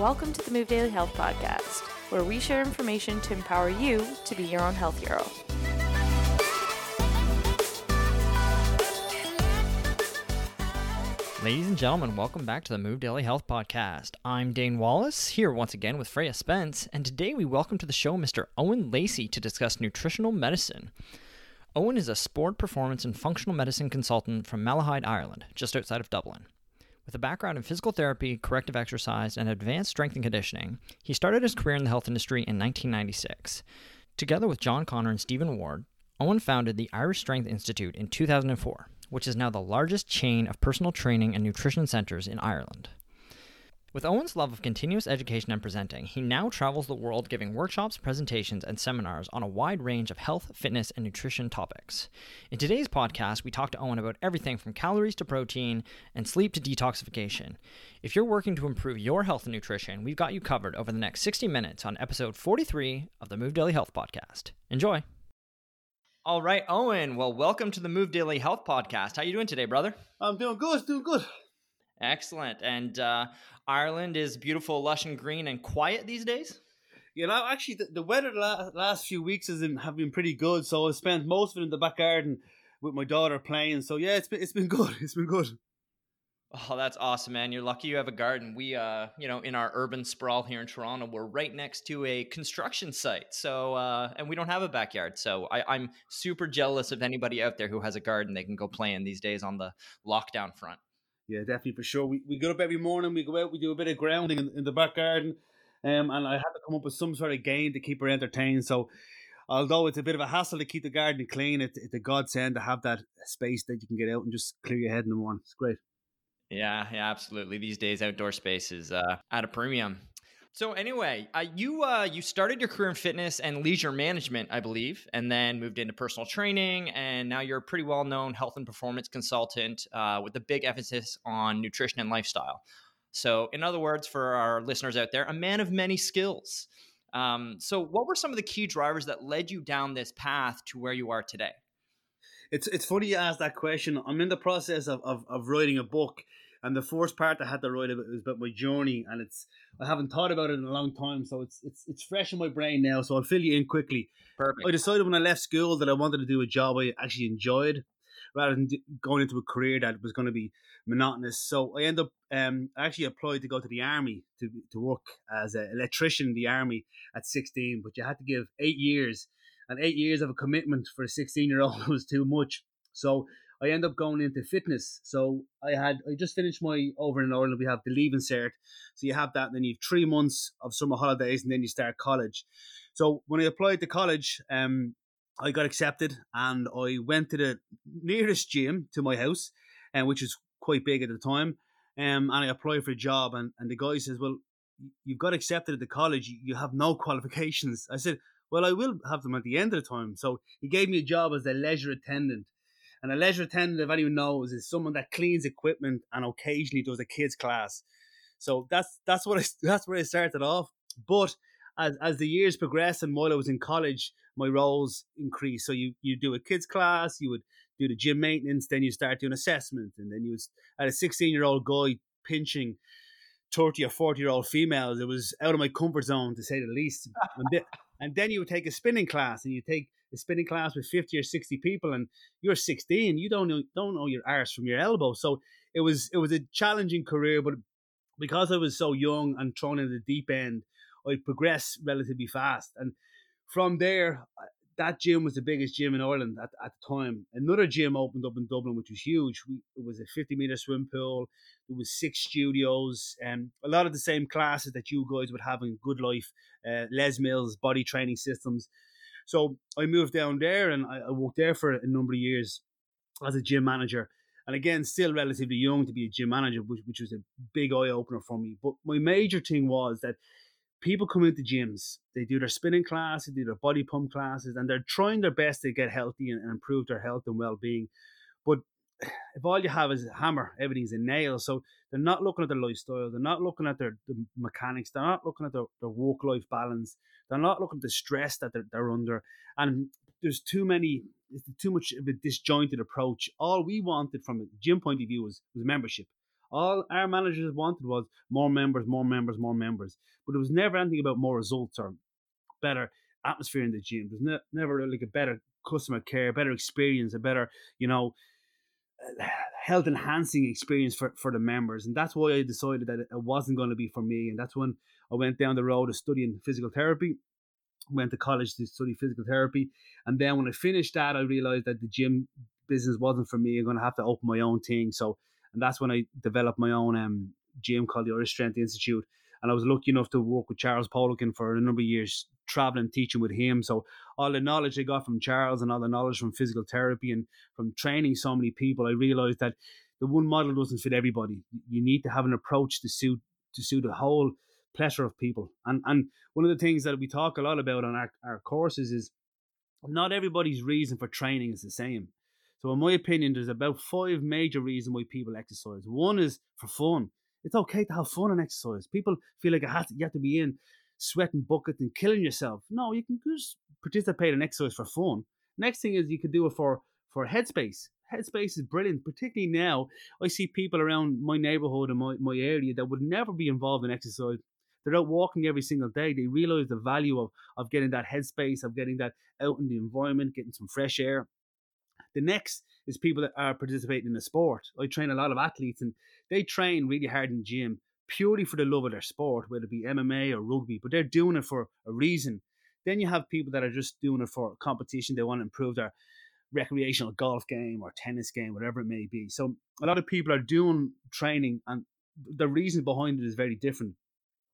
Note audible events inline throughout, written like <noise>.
Welcome to the Move Daily Health Podcast, where we share information to empower you to be your own health hero. Ladies and gentlemen, welcome back to the Move Daily Health Podcast. I'm Dane Wallace, here once again with Freya Spence, and today we welcome to the show Mr. Owen Lacey to discuss nutritional medicine. Owen is a sport performance and functional medicine consultant from Malahide, Ireland, just outside of Dublin. With a background in physical therapy, corrective exercise, and advanced strength and conditioning, he started his career in the health industry in 1996. Together with John Connor and Stephen Ward, Owen founded the Irish Strength Institute in 2004 which is now the largest chain of personal training and nutrition centers in Ireland. With Owen's love of continuous education and presenting, he now travels the world giving workshops, presentations, and seminars on a wide range of health, fitness, and nutrition topics. In today's podcast, we talk to Owen about everything from calories to protein and sleep to detoxification. If you're working to improve your health and nutrition, we've got you covered over the next 60 minutes on episode 43 of the Move Daily Health Podcast. Enjoy! All right, Owen. Well, welcome to the Move Daily Health Podcast. How you doing today, brother? I'm doing good. Doing good. Excellent. And uh, Ireland is beautiful, lush, and green, and quiet these days. You know, actually, the, the weather the last, last few weeks has been, have been pretty good. So I spent most of it in the back garden with my daughter playing. So yeah, it's been it's been <laughs> good. It's been good. Oh, that's awesome, man. You're lucky you have a garden. We, uh, you know, in our urban sprawl here in Toronto, we're right next to a construction site. So, uh, and we don't have a backyard. So I, am super jealous of anybody out there who has a garden they can go play in these days on the lockdown front. Yeah, definitely for sure. We, we get up every morning, we go out, we do a bit of grounding in, in the back garden. Um, and I have to come up with some sort of game to keep her entertained. So, although it's a bit of a hassle to keep the garden clean, it, it's a godsend to have that space that you can get out and just clear your head in the morning. It's great. Yeah, yeah, absolutely. These days, outdoor space is uh, at a premium. So anyway, uh, you uh, you started your career in fitness and leisure management, I believe, and then moved into personal training, and now you're a pretty well known health and performance consultant uh, with a big emphasis on nutrition and lifestyle. So, in other words, for our listeners out there, a man of many skills. Um, so, what were some of the key drivers that led you down this path to where you are today? It's it's funny you ask that question. I'm in the process of, of, of writing a book and the first part I had to write about was about my journey, and it's I haven't thought about it in a long time, so it's it's it's fresh in my brain now. So I'll fill you in quickly. Perfect. I decided when I left school that I wanted to do a job I actually enjoyed, rather than going into a career that was going to be monotonous. So I ended up um, I actually applied to go to the army to to work as an electrician in the army at 16, but you had to give eight years, and eight years of a commitment for a 16 year old <laughs> was too much. So I end up going into fitness. So I had I just finished my over in Ireland. We have the leaving cert, so you have that. And then you have three months of summer holidays, and then you start college. So when I applied to college, um, I got accepted, and I went to the nearest gym to my house, and um, which is quite big at the time. Um, and I applied for a job, and, and the guy says, "Well, you've got accepted at the college. You have no <laughs> qualifications." I said, "Well, I will have them at the end of the time." So he gave me a job as a leisure attendant and a leisure attendant, if anyone knows, is someone that cleans equipment and occasionally does a kids class. So that's that's what I, <laughs> that's where I started off. But as as the years progressed and while I was in college, my roles increased. So you you do a kids class, you would do the gym maintenance, then you start doing assessment, and then you was at a sixteen year old guy pinching 30 or 40 year old females. It was out of my comfort zone to say the least. and, then, and then you would take a spinning class and you take a spinning class with 50 or 60 people and you're 16 you don't know don't know your arse from your elbow so it was it was a challenging career but because i was so young and thrown in the deep end i progressed relatively fast and from there that gym was the biggest gym in Ireland at, at the time. Another gym opened up in Dublin, which was huge. We, it was a 50 meter swim pool. There was six studios, and a lot of the same classes that you guys would have in GoodLife, uh, Les Mills, body training systems. So I moved down there and I, I worked there for a number of years as a gym manager. And again, still relatively young to be a gym manager, which, which was a big eye opener for me. But my major thing was that people come into gyms, they do their spinning classes, they do their body pump classes, and they're trying their best to get healthy and, and improve their health and well being. But <sighs> if all you have is a hammer, everything's a nail. So they're not looking at their lifestyle. They're not looking at their the mechanics. They're not looking at their, their work life balance. They're not looking at the stress that they're, they're under. And there's too many, too much of a disjointed approach. All we wanted from a gym point of view was, was membership. All our managers wanted was more members, more members, more members. But it was never anything about more results or better atmosphere in the gym. There's ne- never like a better customer care, better experience, a better, you know, <sighs> health enhancing experience for, for the members. And that's why I decided that it wasn't going to be for me. And that's when I went down the road of studying physical therapy, went to college to study physical therapy. And then when I finished that, I realized that the gym business wasn't for me. I'm going to have to open my own thing. So, and that's when I developed my own um, gym called the Irish Strength Institute. And I was lucky enough to work with Charles Poliquin for a number of years, traveling, teaching with him. So all the knowledge I got from Charles and all the knowledge from physical therapy and from training so many people, I realized that the one model doesn't fit everybody. You need to have an approach to suit to suit a whole plethora of people. And and one of the things that we talk a lot about on our, our courses is not everybody's reason for training is the same. So in my opinion, there's about five major reasons why people exercise. One is for fun. It's okay to have fun and exercise. People feel like to, you have to be in sweating buckets and killing yourself. No, you can just participate in exercise for fun. Next thing is you could do it for for headspace. Headspace is brilliant, particularly now. I see people around my neighborhood and my, my area that would never be involved in exercise. They're out walking every single day. They realize the value of, of getting that headspace, of getting that out in the environment, getting some fresh air. The next is people that are participating in the sport. I train a lot of athletes and they train really hard in the gym purely for the love of their sport, whether it be MMA or rugby, but they're doing it for a reason. Then you have people that are just doing it for competition. They want to improve their recreational golf game or tennis game, whatever it may be. So a lot of people are doing training and the reason behind it is very different.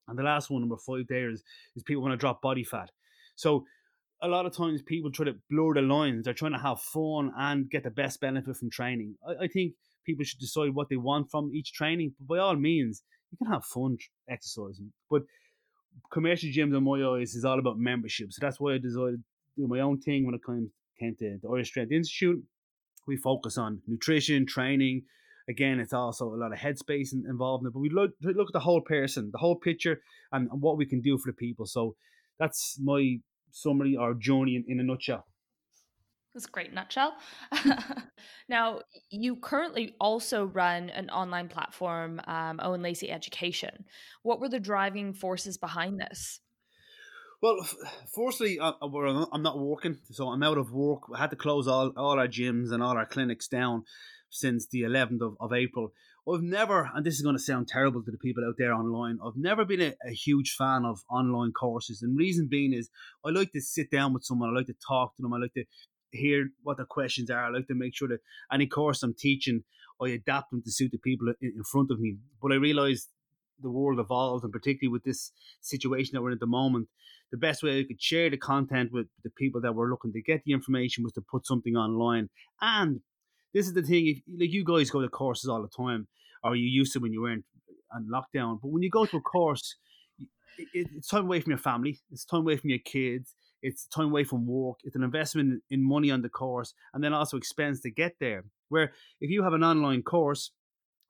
And the last one, number five there is, is people want to drop body fat. So a lot of times people try to blur the lines. They're trying to have fun and get the best benefit from training. I, I think people should decide what they want from each training. But by all means, you can have fun exercising. But commercial gyms, in my eyes, is all about membership. So that's why I decided to do my own thing when it came, came to the Irish Strength Institute. We focus on nutrition, training. Again, it's also a lot of headspace involved in it. But we look, look at the whole person, the whole picture, and, and what we can do for the people. So that's my summary or journey in, in a nutshell. That's a great nutshell. <laughs> now, you currently also run an online platform, um, Owen Lacey Education. What were the driving forces behind this? Well, firstly, I'm not working, so I'm out of work. I had to close all, all our gyms and all our clinics down since the 11th of, of April. I've never, and this is going to sound terrible to the people out there online, I've never been a, a, huge fan of online courses. And reason being is I like to sit down with someone, I like to talk to them, I like to hear what the questions are. I like to make sure that any course I'm teaching, I adapt them to suit the people in, in front of me. But I realised the world evolves, and particularly with this situation that we're in at the moment, the best way I could share the content with the people that were looking to get the information was to put something online. And this is the thing, if like you guys go to courses all the time, or you used to when you weren't on lockdown, but when you go to a course, it, it's time away from your family, it's time away from your kids, it's time away from work, it's an investment in money on the course, and then also expense to get there. Where if you have an online course,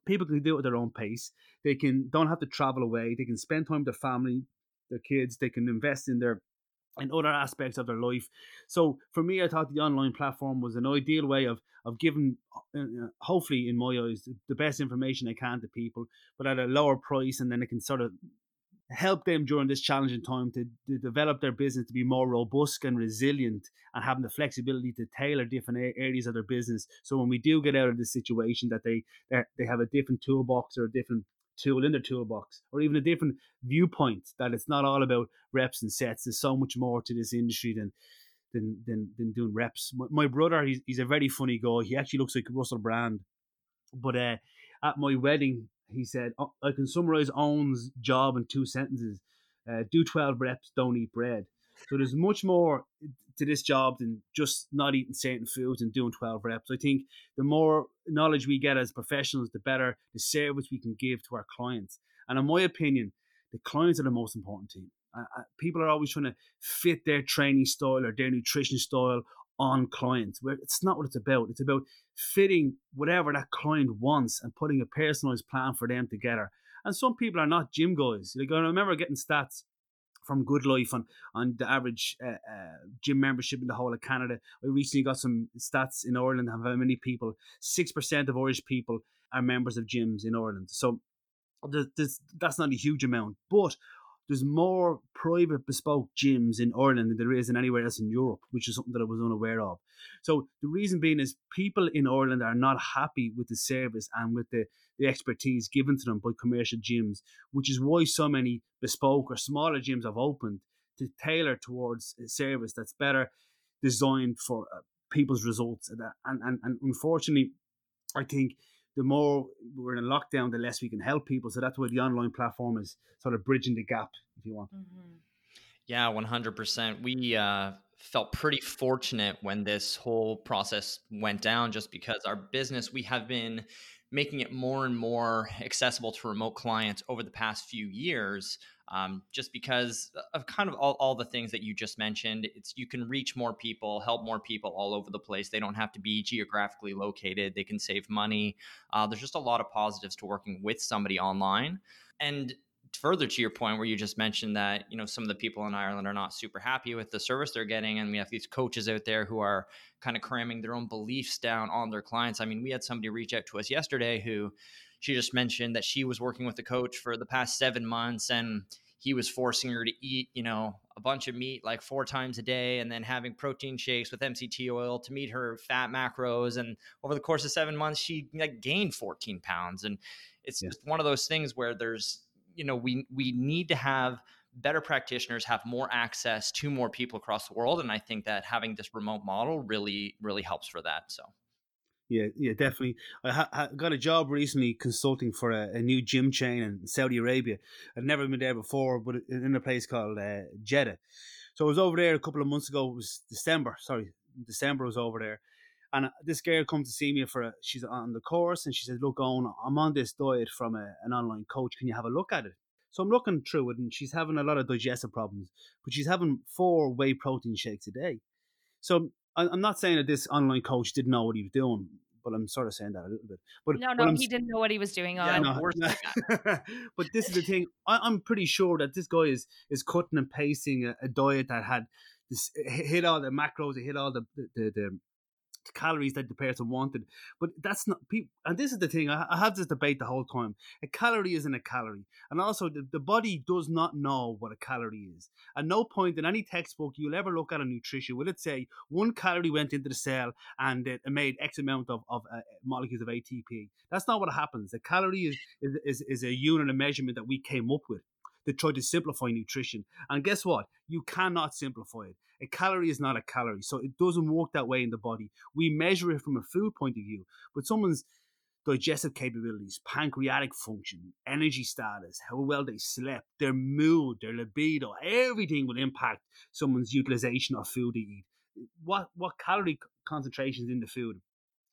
people can do it at their own pace. They can don't have to travel away. They can spend time with their family, their kids. They can invest in their in other aspects of their life. So for me, I thought the online platform was an ideal way of of giving, uh, uh hopefully in my eyes, the best information I can to people, but at a lower price, and then it can sort of help them during this challenging time to, to develop their business to be more robust and resilient and having the flexibility to tailor different areas of their business so when we do get out of this situation that they they have a different toolbox or a different tool in their toolbox or even a different viewpoint that it's not all about reps and sets. There's so much more to this industry than than than, than doing reps. My, my brother he's, he's a very funny guy. He actually looks like russell brand. But uh, at my wedding he said, oh, I can summarize Owen's job in two sentences. Uh, do 12 reps, don't eat bread. So there's much more to this job than just not eating certain foods and doing 12 reps. I think the more knowledge we get as professionals, the better the service we can give to our clients. And in my opinion, the clients are the most important team. Uh, people are always trying to fit their training style or their nutrition style on clients where it's not what it's about it's about fitting whatever that client wants and putting a personalized plan for them together and some people are not gym guys like i remember getting stats from GoodLife on on the average uh, uh, gym membership in the whole of Canada. I recently got some stats in Ireland of how many people. Six percent of Irish people are members of gyms in Ireland. So there's, that's not a huge amount, but there's more private bespoke gyms in Ireland than there is in anywhere else in Europe, which is something that I was unaware of. So the reason being is people in Ireland are not happy with the service and with the, the expertise given to them by commercial gyms, which is why so many bespoke or smaller gyms have opened to tailor towards a service that's better designed for uh, people's results. And, and, and unfortunately, I think the more we're in a lockdown, the less we can help people. So that's why the online platform is sort of bridging the gap, if you want. Mm-hmm. Yeah, 100%. We uh, felt pretty fortunate when this whole process went down just because our business, we have been making it more and more accessible to remote clients over the past few years um, just because of kind of all, all the things that you just mentioned. It's you can reach more people help more people all over the place. They don't have to be geographically located. They can save money. Uh, there's just a lot of positives to working with somebody online. And further to your point where you just mentioned that you know some of the people in Ireland are not super happy with the service they're getting and we have these coaches out there who are kind of cramming their own beliefs down on their clients I mean we had somebody reach out to us yesterday who she just mentioned that she was working with a coach for the past 7 months and he was forcing her to eat, you know, a bunch of meat like four times a day and then having protein shakes with MCT oil to meet her fat macros. And over the course of seven months, she like, gained 14 pounds. And it's yeah. just one of those things where there's, you know, we, we need to have better practitioners have more access to more people across the world. And I think that having this remote model really, really helps for that. So. Yeah, yeah, definitely. I ha- got a job recently consulting for a, a, new gym chain in Saudi Arabia. I'd never been there before, but in a place called uh, Jeddah. So I was over there a couple of months ago. It was December. Sorry, December was over there, and this girl comes to see me for a. She's on the course, and she says, "Look, Owen, I'm on this diet from a, an online coach. Can you have a look at it?" So I'm looking through it, and she's having a lot of digestive problems, but she's having four whey protein shakes a day. So I'm not saying that this online coach didn't know what he was doing, but I'm sort of saying that a little bit. But no, no, he didn't know what he was doing. Yeah, no, <laughs> but this is the thing. I, am pretty sure that this guy is is cutting and pasting a, a diet that had this hit all the macros, it hit all the, the, the calories that the person wanted. But that's not people. And this is the thing. I, I, have this debate the whole time. A calorie isn't a calorie, and also the, the body does not know what a calorie is. At no point in any textbook you'll ever look at a nutrition will it say one calorie went into the cell and it made X amount of, of uh, molecules of ATP. That's not what happens. A calorie is, is, is, is a unit of measurement that we came up with to try to simplify nutrition. And guess what? You cannot simplify it. A calorie is not a calorie, so it doesn't work that way in the body. We measure it from a food point of view, but someone's digestive capabilities, pancreatic function, energy status, how well they slept, their mood, their libido, everything will impact someone's utilization of food they eat. What what calorie concentrations in the food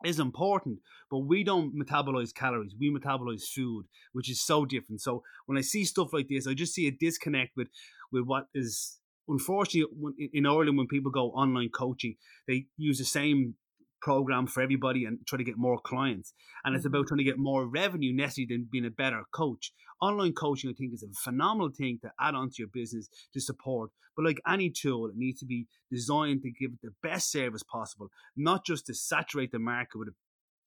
is important, but we don't metabolize calories. We metabolize food, which is so different. So when I see stuff like this, I just see a disconnect with with what is unfortunately in Ireland when people go online coaching, they use the same program for everybody and try to get more clients. And it's mm-hmm. about trying to get more revenue necessarily than being a better coach. Online coaching, I think, is a phenomenal thing to add on to your business to support. But like any tool, it needs to be designed to give it the best service possible, not just to saturate the market with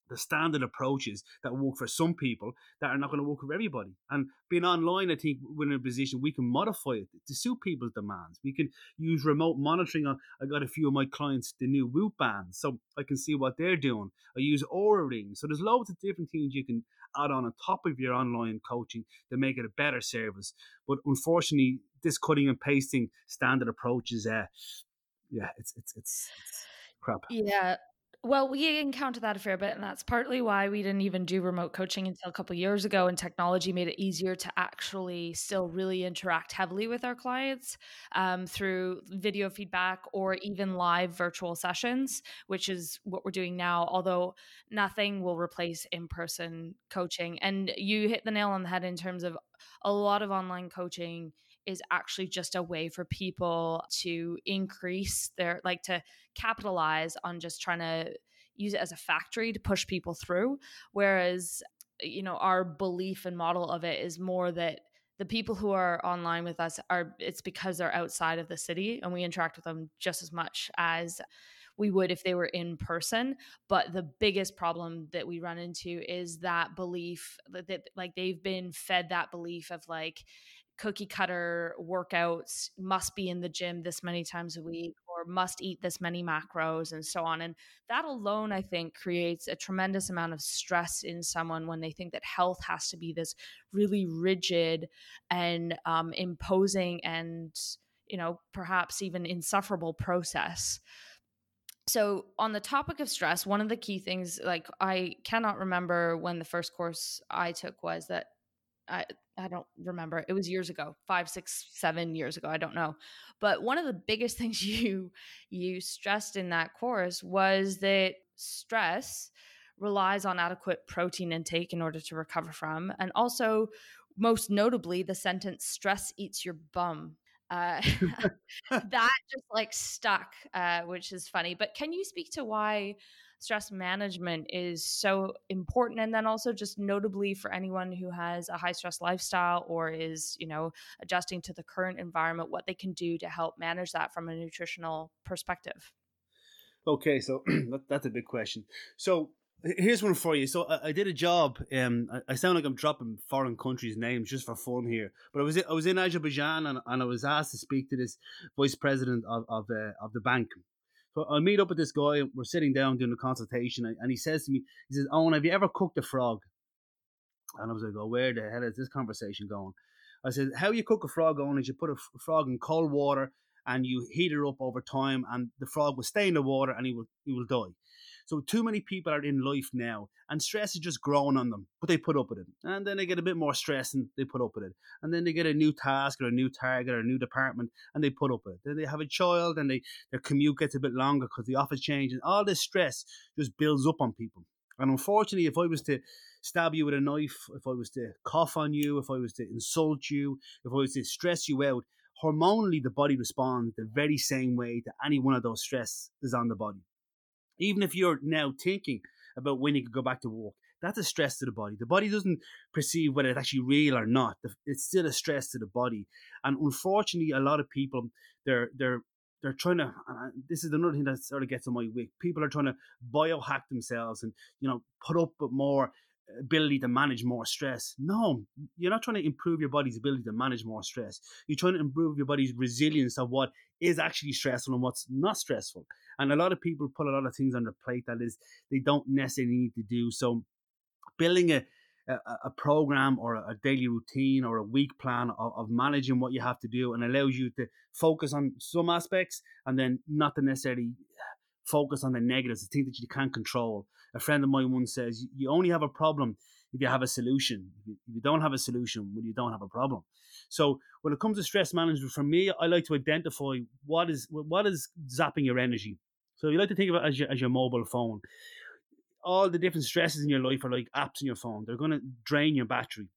the standard approaches that work for some people that are not going to work for everybody. And being online, I think we're in a position we can modify it to suit people's demands. We can use remote monitoring. I got a few of my clients the new Whoop bands, so I can see what they're doing. I use Oura rings, so there's loads of different things you can add on on top of your online coaching to make it a better service. But unfortunately, this cutting and pasting standard approach is, uh, yeah, it's it's it's, it's crap. Yeah, well, we encounter that a fair bit, and that's partly why we didn't even do remote coaching until a couple years ago. And technology made it easier to actually still really interact heavily with our clients um, through video feedback or even live virtual sessions, which is what we're doing now. Although nothing will replace in person coaching. And you hit the nail on the head in terms of a lot of online coaching is actually just a way for people to increase their like to capitalize on just trying to use it as a factory to push people through. Whereas you know our belief and model of it is more that the people who are online with us are it's because they're outside of the city and we interact with them just as much as we would if they were in person. But the biggest problem that we run into is that belief that, that like they've been fed that belief of like cookie cutter workouts must be in the gym this many times a week or must eat this many macros and so on and that alone i think creates a tremendous amount of stress in someone when they think that health has to be this really rigid and um, imposing and you know perhaps even insufferable process. So on the topic of stress one of the key things like i cannot remember when the first course i took was that I, I don't remember. It was years ago, five, six, seven years ago. I don't know. But one of the biggest <laughs> things you you stressed in that course was that stress relies on adequate protein intake in order to recover from, and also most notably the sentence "stress eats your bum." Uh, <laughs> <laughs> that just like stuck, uh, which is funny. But can you speak to why? Stress management is so important and then also just notably for anyone who has a high stress lifestyle or is you know adjusting to the current environment what they can do to help manage that from a nutritional perspective okay so <clears throat> that's a big question so Here's one for you. So I, I did a job. Um, I, I, sound like I'm dropping foreign countries' names just for fun here, but I was I was in Azerbaijan and, and I was asked to speak to this vice president of of the of the bank, so I meet up with this guy. We're sitting down doing a consultation, and he says to me, he says, "Owen, have you ever cooked a frog?" And I was like, "Oh, where the hell is this conversation going?" I said, "How you cook a frog, Owen, is you put a frog in cold water and you heat it up over time, and the frog will stay in the water and he will he will die." So too many people are in life now, and stress is just growing on them, but they put up with it, and then they get a bit more stress and they put up with it, and then they get a new task or a new target or a new department and they put up with it. Then they have a child and they their commute gets a bit longer because the office changes. All this stress just builds up on people, and unfortunately, if I was to stab you with a knife, if I was to cough on you, if I was to insult you, if I was to stress you out, hormonally the body responds the very same way to any one of those stress is on the body. Even if you're now thinking about when you could go back to work, that's a stress to the body. The body doesn't perceive whether it's actually real or not. It's still a stress to the body. And unfortunately, a lot of people they're they're they're trying to. this is another thing that sort of gets on my wick. People are trying to biohack themselves and you know put up with more ability to manage more stress. No, you're not trying to improve your body's ability to manage more stress. You're trying to improve your body's resilience of what is actually stressful and what's not stressful. And a lot of people put a lot of things on their plate that is they don't necessarily need to do. So building a a, a program or a daily routine or a week plan of, of, managing what you have to do and allows you to focus on some aspects and then not to necessarily focus on the negatives, the things that you can't control. A friend of mine once says, you only have a problem if you have a solution. If you don't have a solution, well, you don't have a problem. So when it comes to stress management, for me, I like to identify what is what is zapping your energy. So you like to think of it as your, as your mobile phone. All the different stresses in your life are like apps in your phone. They're going to drain your battery.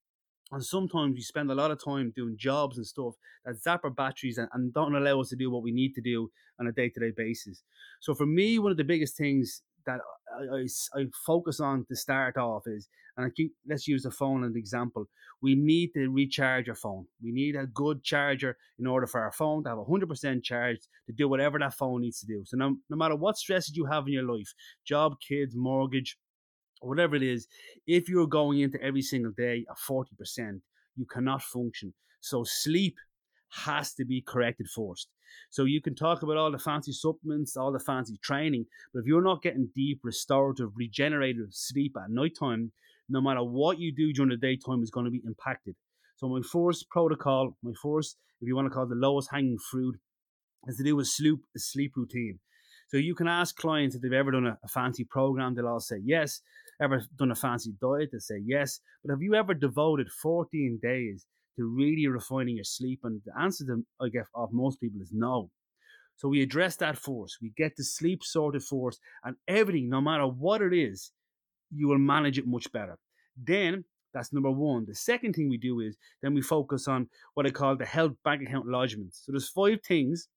And sometimes we spend a lot of time doing jobs and stuff that zap our batteries and, and don't allow us to do what we need to do on a day to day basis. So for me, one of the biggest things that I, I, I, focus on to start off is, and I keep, let's use the phone as an example. We need to recharge our phone. We need a good charger in order for our phone to have 100% charge to do whatever that phone needs to do. So no, no matter what stresses you have in your life, job, kids, mortgage, whatever it is, if you're going into every single day at 40%, you cannot function. So sleep has to be corrected first. So you can talk about all the fancy supplements, all the fancy training, but if you're not getting deep, restorative, regenerative sleep at nighttime, no matter what you do during the daytime is going to be impacted. So my first protocol, my first, if you want to call it the lowest hanging fruit, is to do with sleep, sleep routine. So you can ask clients if they've ever done a, a fancy program, they'll all say yes. Ever done a fancy diet, they'll say yes. But have you ever devoted 14 days to really refining your sleep? And the answer to, I guess, of most people is no. So we address that force. We get the sleep sorted first, and everything, no matter what it is, you will manage it much better. Then that's number one. The second thing we do is then we focus on what I call the health bank account lodgements. So there's five things,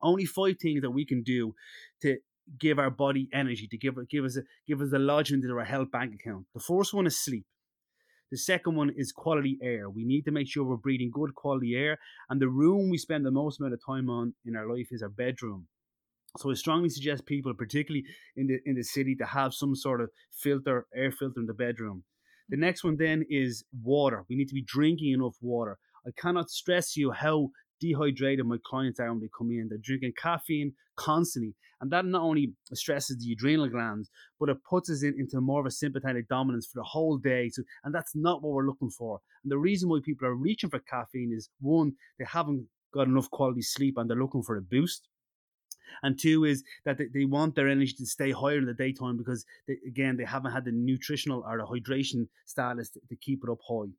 only five things that we can do to give our body energy, to give give us a, give us a lodgement into our health bank account. The first one is sleep. The second one is quality air. We need to make sure we're breathing good quality air. And the room we spend the most amount of time on in our life is our bedroom. So I strongly suggest people, particularly in the in the city, to have some sort of filter, air filter in the bedroom. The mm. next one then is water. We need to be drinking enough water. I cannot stress you how dehydrated my clients are when they come in. They're drinking caffeine constantly. And that not only stresses the adrenal glands, but it puts us in, into more of a sympathetic dominance for the whole day. So, and that's not what we're looking for. And the reason why people are reaching for caffeine is one, they haven't got enough quality sleep and they're looking for a boost. And two is that they, want their energy to stay higher in the daytime because, they, again, they haven't had the nutritional or the hydration status to, to keep it up high.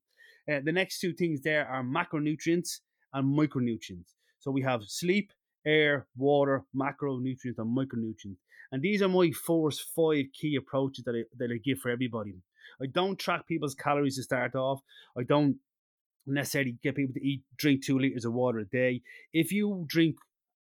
Uh, the next two things there are macronutrients and micronutrients. So we have sleep, air, water, macronutrients, and micronutrients. And these are my four, five key approaches that I, that I give for everybody. I don't track people's calories to start off. I don't necessarily get people to eat, drink two liters of water a day. If you drink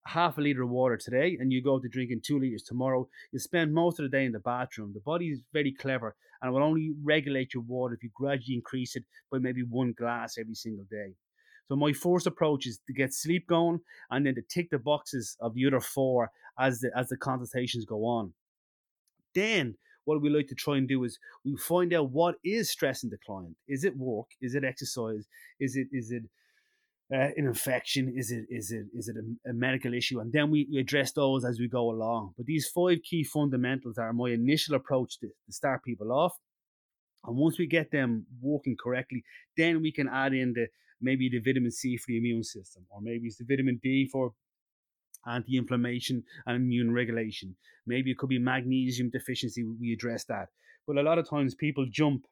half a liter of water today and you go to drinking two liters tomorrow, you spend most of the day in the bathroom. The body is very clever and it will only regulate your water if you gradually increase it by maybe one glass every single day. So my first approach is to get sleep going and then to tick the boxes of the other four as the as the consultations go on. Then what we like to try and do is we find out what is stressing the client. Is it work? Is it exercise? Is it is it uh, an infection? Is it is it is it a, a, medical issue? And then we, we address those as we go along. But these five key fundamentals are my initial approach to, to start people off. And once we get them working correctly, then we can add in the maybe the vitamin C for the immune system, or maybe it's the vitamin D for anti-inflammation and immune regulation. Maybe it could be magnesium deficiency. We address that. But a lot of times people jump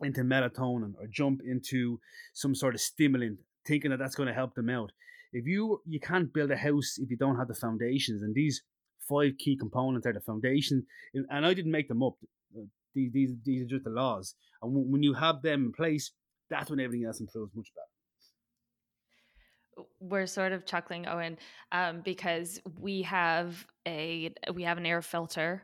into melatonin or jump into some sort of stimulant, thinking that that's going to help them out. If you you can't build a house if you don't have the foundations, and these five key components are the foundation. And I didn't make them up. These these, these are just the laws. And when you have them in place, that's when everything else improves much better we're sort of chuckling owen um, because we have a we have an air filter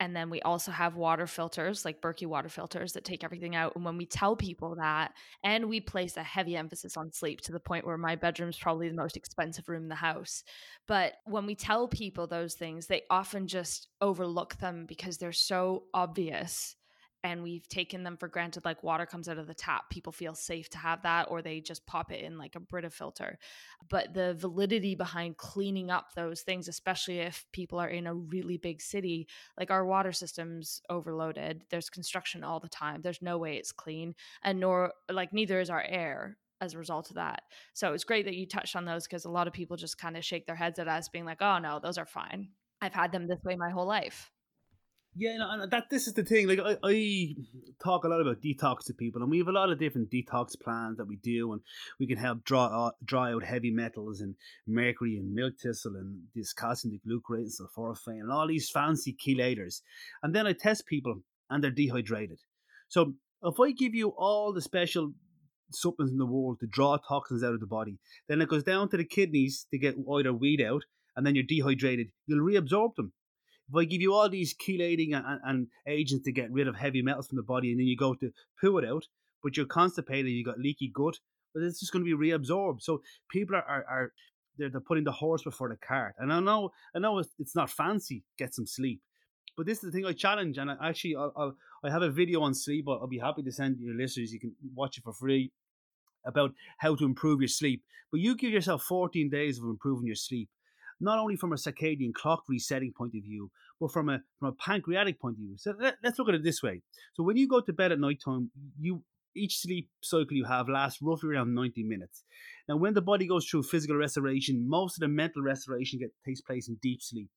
and then we also have water filters like Berkey water filters that take everything out. And when we tell people that and we place a heavy emphasis on sleep to the point where my bedroom's probably the most expensive room in the house. But when we tell people those things they often just overlook them because they're so obvious and we've taken them for granted like water comes out of the tap people feel safe to have that or they just pop it in like a brita filter. But the validity behind cleaning up those things especially if people are in a really big city like our water system's overloaded there's construction all the time there's no way it's clean and nor like neither is our air as a result of that. So it's great that you touched on those because a lot of people just kind of shake their heads at us being like oh no those are fine. I've had them this way my whole life yeah, and that this is the thing. Like I, I talk a lot about detox to people, and we have a lot of different detox plans that we do, and we can help draw uh, dry out heavy metals and mercury and milk thistle and this calcium glucarate and sulforaphane and all these fancy chelators. And then I test people, and they're dehydrated. So if I give you all the special supplements in the world to draw toxins out of the body, then it goes down to the kidneys to get either weed out, and then you're dehydrated. You'll reabsorb them if I give you all these chelating and, and, agents to get rid of heavy metals from the body, and then you go to poo it out, but you're constipated, you got leaky gut, but it's just going to be reabsorbed. So people are, are, are they're, they're putting the horse before the cart. And I know I know it's, it's not fancy, get some sleep, but this is the thing I challenge. And I actually I'll, I'll I have a video on sleep. I'll, I'll be happy to send your listeners. You can watch it for free about how to improve your sleep. But you give yourself 14 days of improving your sleep not only from a circadian clock resetting point of view, but from a from a pancreatic point of view. So let, us look at it this way. So when you go to bed at night time, you each sleep cycle you have lasts roughly around 90 minutes. Now, when the body goes through physical restoration, most of the mental restoration get, takes place in deep sleep.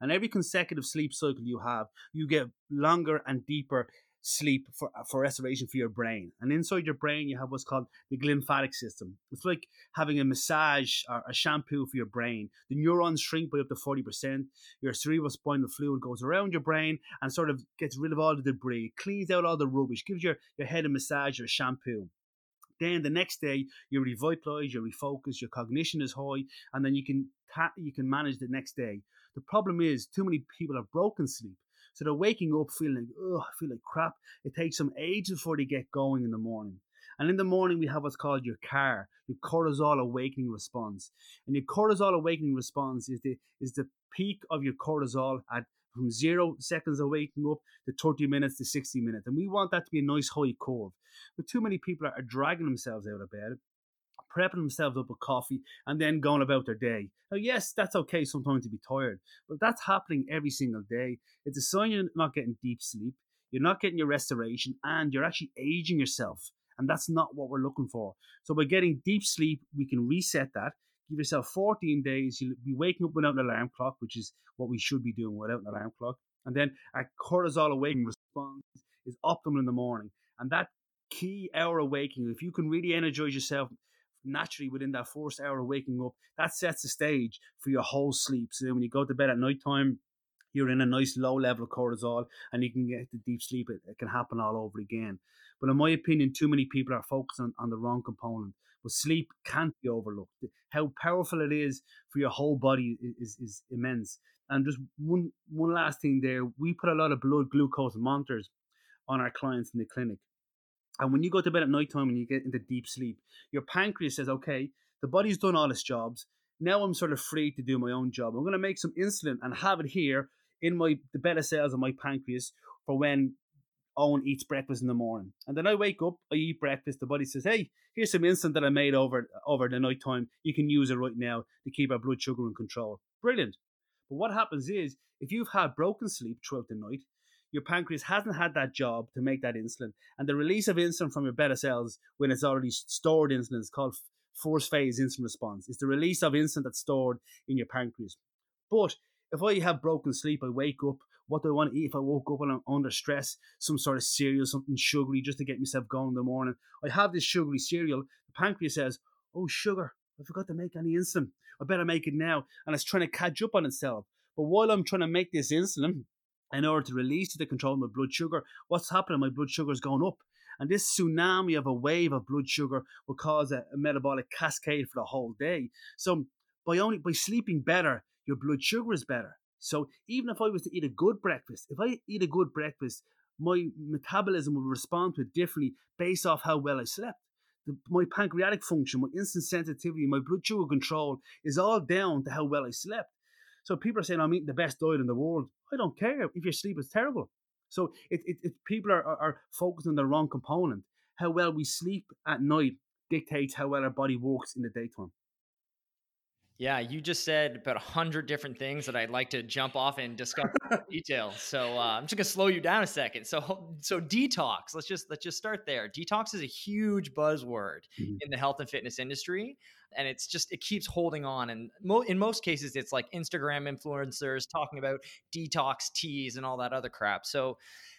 And every consecutive sleep cycle you have, you get longer and deeper sleep for, uh, for restoration for your brain. And inside your brain, you have what's called the glymphatic system. It's like having a massage or a shampoo for your brain. The neurons shrink by up to 40%. Your cerebral spinal fluid goes around your brain and sort of gets rid of all the debris, cleans out all the rubbish, gives your, your head a massage or a shampoo. Then the next day you revitalize, you refocus, your cognition is high, and then you can ta- you can manage the next day. The problem is too many people have broken sleep. So they're waking up feeling oh, I feel like crap. It takes them ages before they get going in the morning. And in the morning, we have what's called your CAR, your cortisol awakening response. And your cortisol awakening response is the is the peak of your cortisol at from zero seconds of waking up to 30 minutes to 60 minutes. And we want that to be a nice high curve. But too many people are dragging themselves out of bed, prepping themselves up with coffee, and then going about their day. Now, yes, that's okay sometimes to be tired, but that's happening every single day. It's a sign you're not getting deep sleep, you're not getting your restoration, and you're actually aging yourself. And that's not what we're looking for. So by getting deep sleep, we can reset that. Give yourself 14 days. You'll be waking up without an alarm clock, which is what we should be doing without an alarm clock. And then our cortisol awakening response is optimal in the morning. And that key hour of waking, if you can really energize yourself naturally within that first hour of waking up, that sets the stage for your whole sleep. So when you go to bed at night time, you're in a nice low level of cortisol and you can get the deep sleep. It, it, can happen all over again. But in my opinion, too many people are focusing on, on the wrong component. But sleep can't be overlooked. How powerful it is for your whole body is, is, is immense. And just one one last thing there, we put a lot of blood glucose monitors on our clients in the clinic. And when you go to bed at night time and you get into deep sleep, your pancreas says, okay, the body's done all its jobs. Now I'm sort of free to do my own job. I'm going to make some insulin and have it here in my the beta cells of my pancreas for when Owen eats breakfast in the morning. And then I wake up, I eat breakfast. The body says, "Hey, here's some insulin that I made over over the night time. You can use it right now to keep our blood sugar in control." Brilliant. But what happens is, if you've had broken sleep throughout the night, your pancreas hasn't had that job to make that insulin, and the release of insulin from your beta cells when it's already stored insulin is called first phase insulin response. It's the release of insulin that's stored in your pancreas. But if I have broken sleep, I wake up. What do I want to eat if I woke up and I'm under stress? Some sort of cereal, something sugary just to get myself going in the morning. I have this sugary cereal. The pancreas says, Oh, sugar, I forgot to make any insulin. I better make it now. And it's trying to catch up on itself. But while I'm trying to make this insulin, in order to release the control of my blood sugar, what's happening? My blood sugar is going up. And this tsunami of a wave of blood sugar will cause a, a metabolic cascade for the whole day. So by only by sleeping better, your blood sugar is better. So even if I was to eat a good breakfast, if I eat a good breakfast, my metabolism will respond to it differently based off how well I slept. The, my pancreatic function, my insulin sensitivity, my blood sugar control is all down to how well I slept. So people are saying I'm eating the best diet in the world. I don't care if your sleep is terrible. So it, it, it people are, are, are focused on the wrong component. How well we sleep at night dictates how well our body works in the daytime. Yeah, you just said about a hundred different things that I'd like to jump off and discuss in <laughs> detail. So uh, I'm just gonna slow you down a second. So, so detox. Let's just let's just start there. Detox is a huge buzzword mm-hmm. in the health and fitness industry, and it's just it keeps holding on. And mo- in most cases, it's like Instagram influencers talking about detox teas and all that other crap. So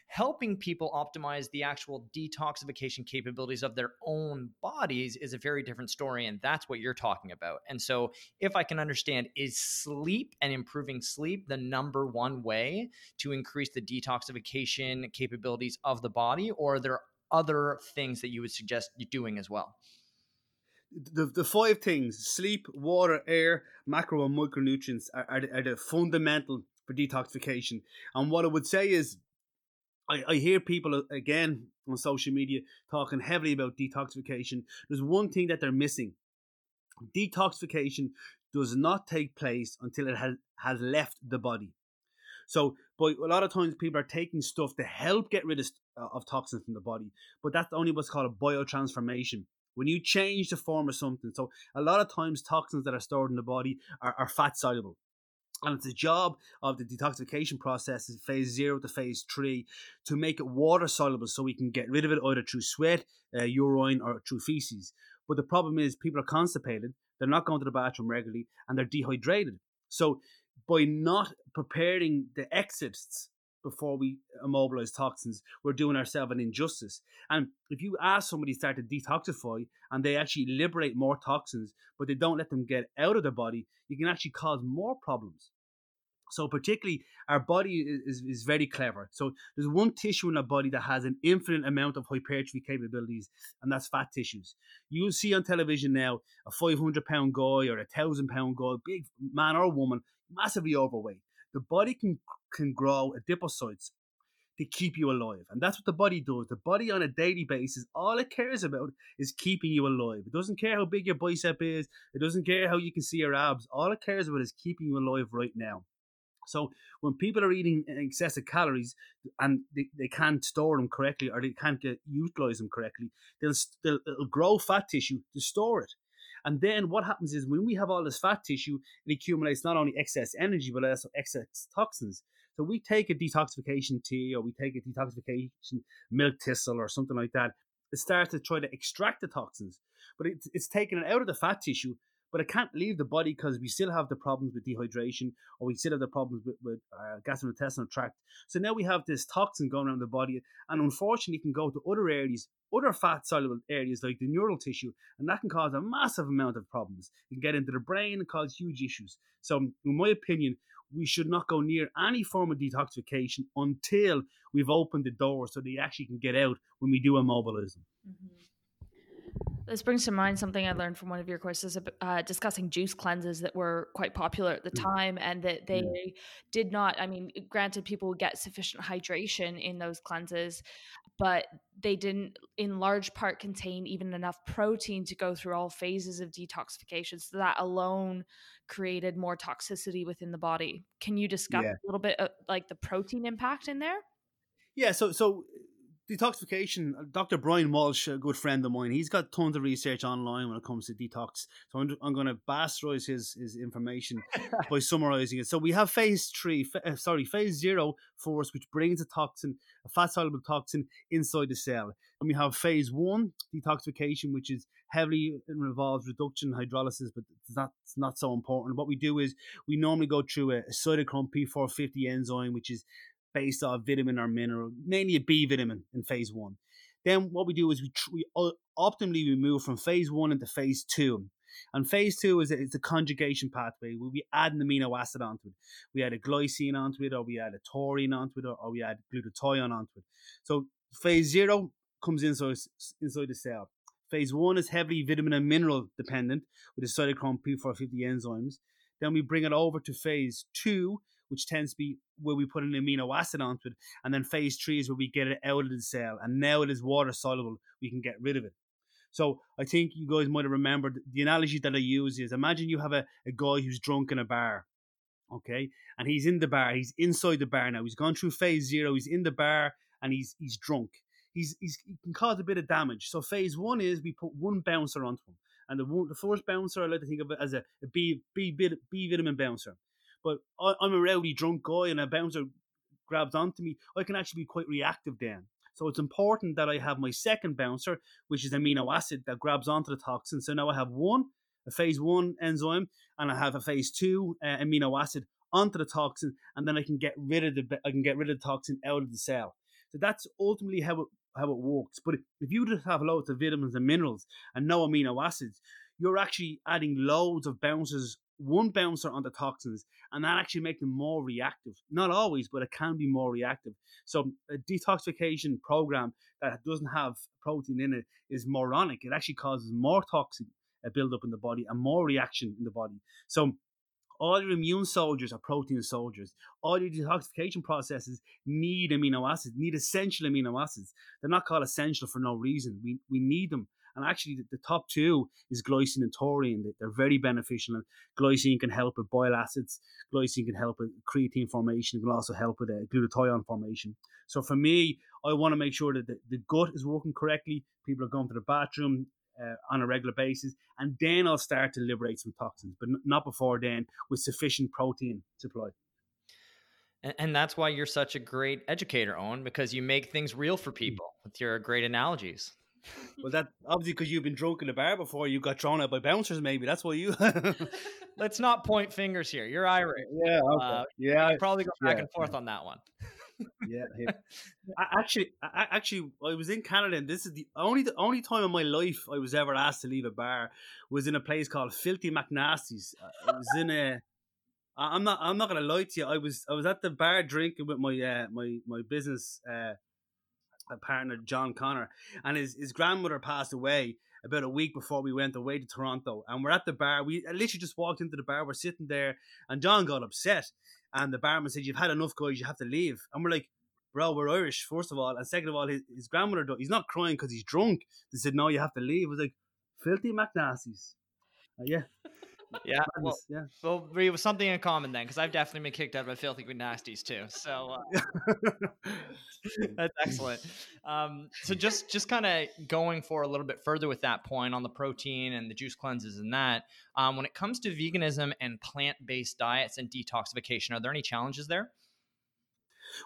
helping people optimize the actual detoxification capabilities of their own bodies is a very different story. And that's what you're talking about. And so, if I can understand, is sleep and improving sleep the number one way to increase the detoxification capabilities of the body, or are there other things that you would suggest doing as well? the, the five things sleep, water, air, macro, and micronutrients are, are, are, the fundamental for detoxification. And what I would say is I, I hear people uh, again on social media talking heavily about detoxification. There's one thing that they're missing. Detoxification does not take place until it has, has left the body. So, but a lot of times people are taking stuff to help get rid of, uh, of toxins from the body, but that's only what's called a biotransformation. When you change the form of something, so a lot of times toxins that are stored in the body are, are fat soluble. And it's the job of the detoxification process, phase zero to phase three, to make it water soluble so we can get rid of it either through sweat, uh, urine, or through feces. But the problem is people are constipated, they're not going to the bathroom regularly, and they're dehydrated. So by not preparing the exits before we immobilize toxins, we're doing ourselves an injustice. And if you ask somebody to start to detoxify and they actually liberate more toxins, but they don't let them get out of their body, you can actually cause more problems. So particularly our body is, is very clever. So there's one tissue in our body that has an infinite amount of hypertrophy capabilities, and that's fat tissues. You'll see on television now a 500 pound guy or a thousand pound guy, big man or woman, massively overweight the body can can grow adipocytes to keep you alive. And that's what the body does. The body on a daily basis, all it cares about is keeping you alive. It doesn't care how big your bicep is, it doesn't care how you can see your abs. All it cares about is keeping you alive right now. So when people are eating excessive calories and they, they can't store them correctly or they can't get utilize them correctly, they'll, they'll it'll grow fat tissue to store it. And then what happens is when we have all this fat tissue, it accumulates not only excess energy but also excess toxins. So we take a detoxification tea or we take a detoxification milk thistle or something like that. It starts to try to extract the toxins, but it's, it's taking it out of the fat tissue but it can't leave the body because we still have the problems with dehydration or we still have the problems with, with uh, gastrointestinal tract. So now we have this toxin going around the body, and unfortunately, it can go to other areas, other fat soluble areas like the neural tissue, and that can cause a massive amount of problems. It can get into the brain and cause huge issues. So, in my opinion, we should not go near any form of detoxification until we've opened the door so they actually can get out when we do immobilize them. Mm-hmm. This brings to mind something I learned from one of your courses uh, discussing juice cleanses that were quite popular at the mm. time, and that they yeah. did not. I mean, granted, people would get sufficient hydration in those cleanses, but they didn't, in large part, contain even enough protein to go through all phases of detoxification. So that alone created more toxicity within the body. Can you discuss yeah. a little bit of, like the protein impact in there? Yeah, so so detoxification, uh, Dr. Bryan Walsh, a good friend of mine, he's got tons of research online when it comes to detox. So I'm, I'm going to bastardize his, his information <laughs> by summarizing it. So we have phase three, uh, sorry, phase zero for us, which brings a toxin, a fat soluble toxin inside the cell. And we have phase one, detoxification, which is heavily involves reduction hydrolysis, but that's not, not so important. What we do is we normally go through a, a cytochrome P450 enzyme, which is based off vitamin or mineral, mainly a B vitamin in phase one. Then what we do is we, we optimally we move from phase one into phase two. And phase two is it's a conjugation pathway where we add an amino acid onto it. We add a glycine onto it, or we add a taurine onto it, or, or we add glutathione onto it. So phase zero comes inside, inside the cell. Phase one is heavily vitamin and mineral dependent with the cytochrome P450 enzymes. Then we bring it over to phase two, which tends to be where we put an amino acid onto it. And then phase three is where we get it out of the cell. And now it is water soluble, we can get rid of it. So I think you guys might have remembered the analogy that I use is imagine you have a, a guy who's drunk in a bar. Okay. And he's in the bar, he's inside the bar now. He's gone through phase zero, he's in the bar and he's he's drunk. He's, he's he can cause a bit of damage. So phase one is we put one bouncer onto him. And the one, the first bouncer I like to think of it as a, a B, B, B vitamin bouncer. But I, am a rowdy drunk guy and a bouncer grabs onto me, I can actually be quite reactive then. So it's important that I have my second bouncer, which is amino acid that grabs onto the toxin. So now I have one, a phase one enzyme, and I have a phase two uh, amino acid onto the toxin, and then I can get rid of the I can get rid of the toxin out of the cell. So that's ultimately how it how it works. But if you just have loads of vitamins and minerals and no amino acids, you're actually adding loads of bouncers one bouncer on the toxins and that actually make them more reactive. Not always, but it can be more reactive. So a detoxification program that doesn't have protein in it is moronic. It actually causes more toxin uh, build-up in the body and more reaction in the body. So all your immune soldiers are protein soldiers. All your detoxification processes need amino acids, need essential amino acids. They're not called essential for no reason. We we need them and actually, the, the top two is glycine and taurine. They're very beneficial. And glycine can help with bile acids. Glycine can help with creatine formation. It can also help with uh, glutathione formation. So for me, I want to make sure that the, the gut is working correctly. People are going to the bathroom uh, on a regular basis, and then I'll start to liberate some toxins, but n- not before then with sufficient protein supply. And, and that's why you're such a great educator, Owen, because you make things real for mm. people with your great analogies <laughs> well, that obviously because you've been drunk in a bar before, you got thrown out by bouncers. Maybe that's why you. <laughs> Let's not point fingers here. You're Irish. Yeah. Okay. Uh, yeah. Probably go back yeah. and forth on that one. yeah, <laughs> yeah. I, actually, I, actually, I was in Canada, and this is the only the only time in my life I was ever asked to leave a bar was in a place called Filthy McNasty's. Uh, it was in a. I'm not. I'm not gonna lie to you. I was. I was at the bar drinking with my uh, my my business uh, partner John Connor, and his his grandmother passed away about a week before we went away to Toronto, and we're at the bar. We literally just walked into the bar. We're sitting there, and John got upset, and the barman said, "You've had enough, guys. You have to leave." And we're like, "Bro, we're Irish, first of all, and second of all, his, his grandmother. He's not crying because he's drunk." They said, "No, you have to leave." I was like, "Filthy McNasty's." Uh, yeah, yeah, <laughs> well, yeah. Well, we have something in common then, because I've definitely been kicked out by filthy nasties too. So uh, <laughs> that's excellent. Um, so just just kind of going for a little bit further with that point on the protein and the juice cleanses and that. Um, when it comes to veganism and plant based diets and detoxification, are there any challenges there?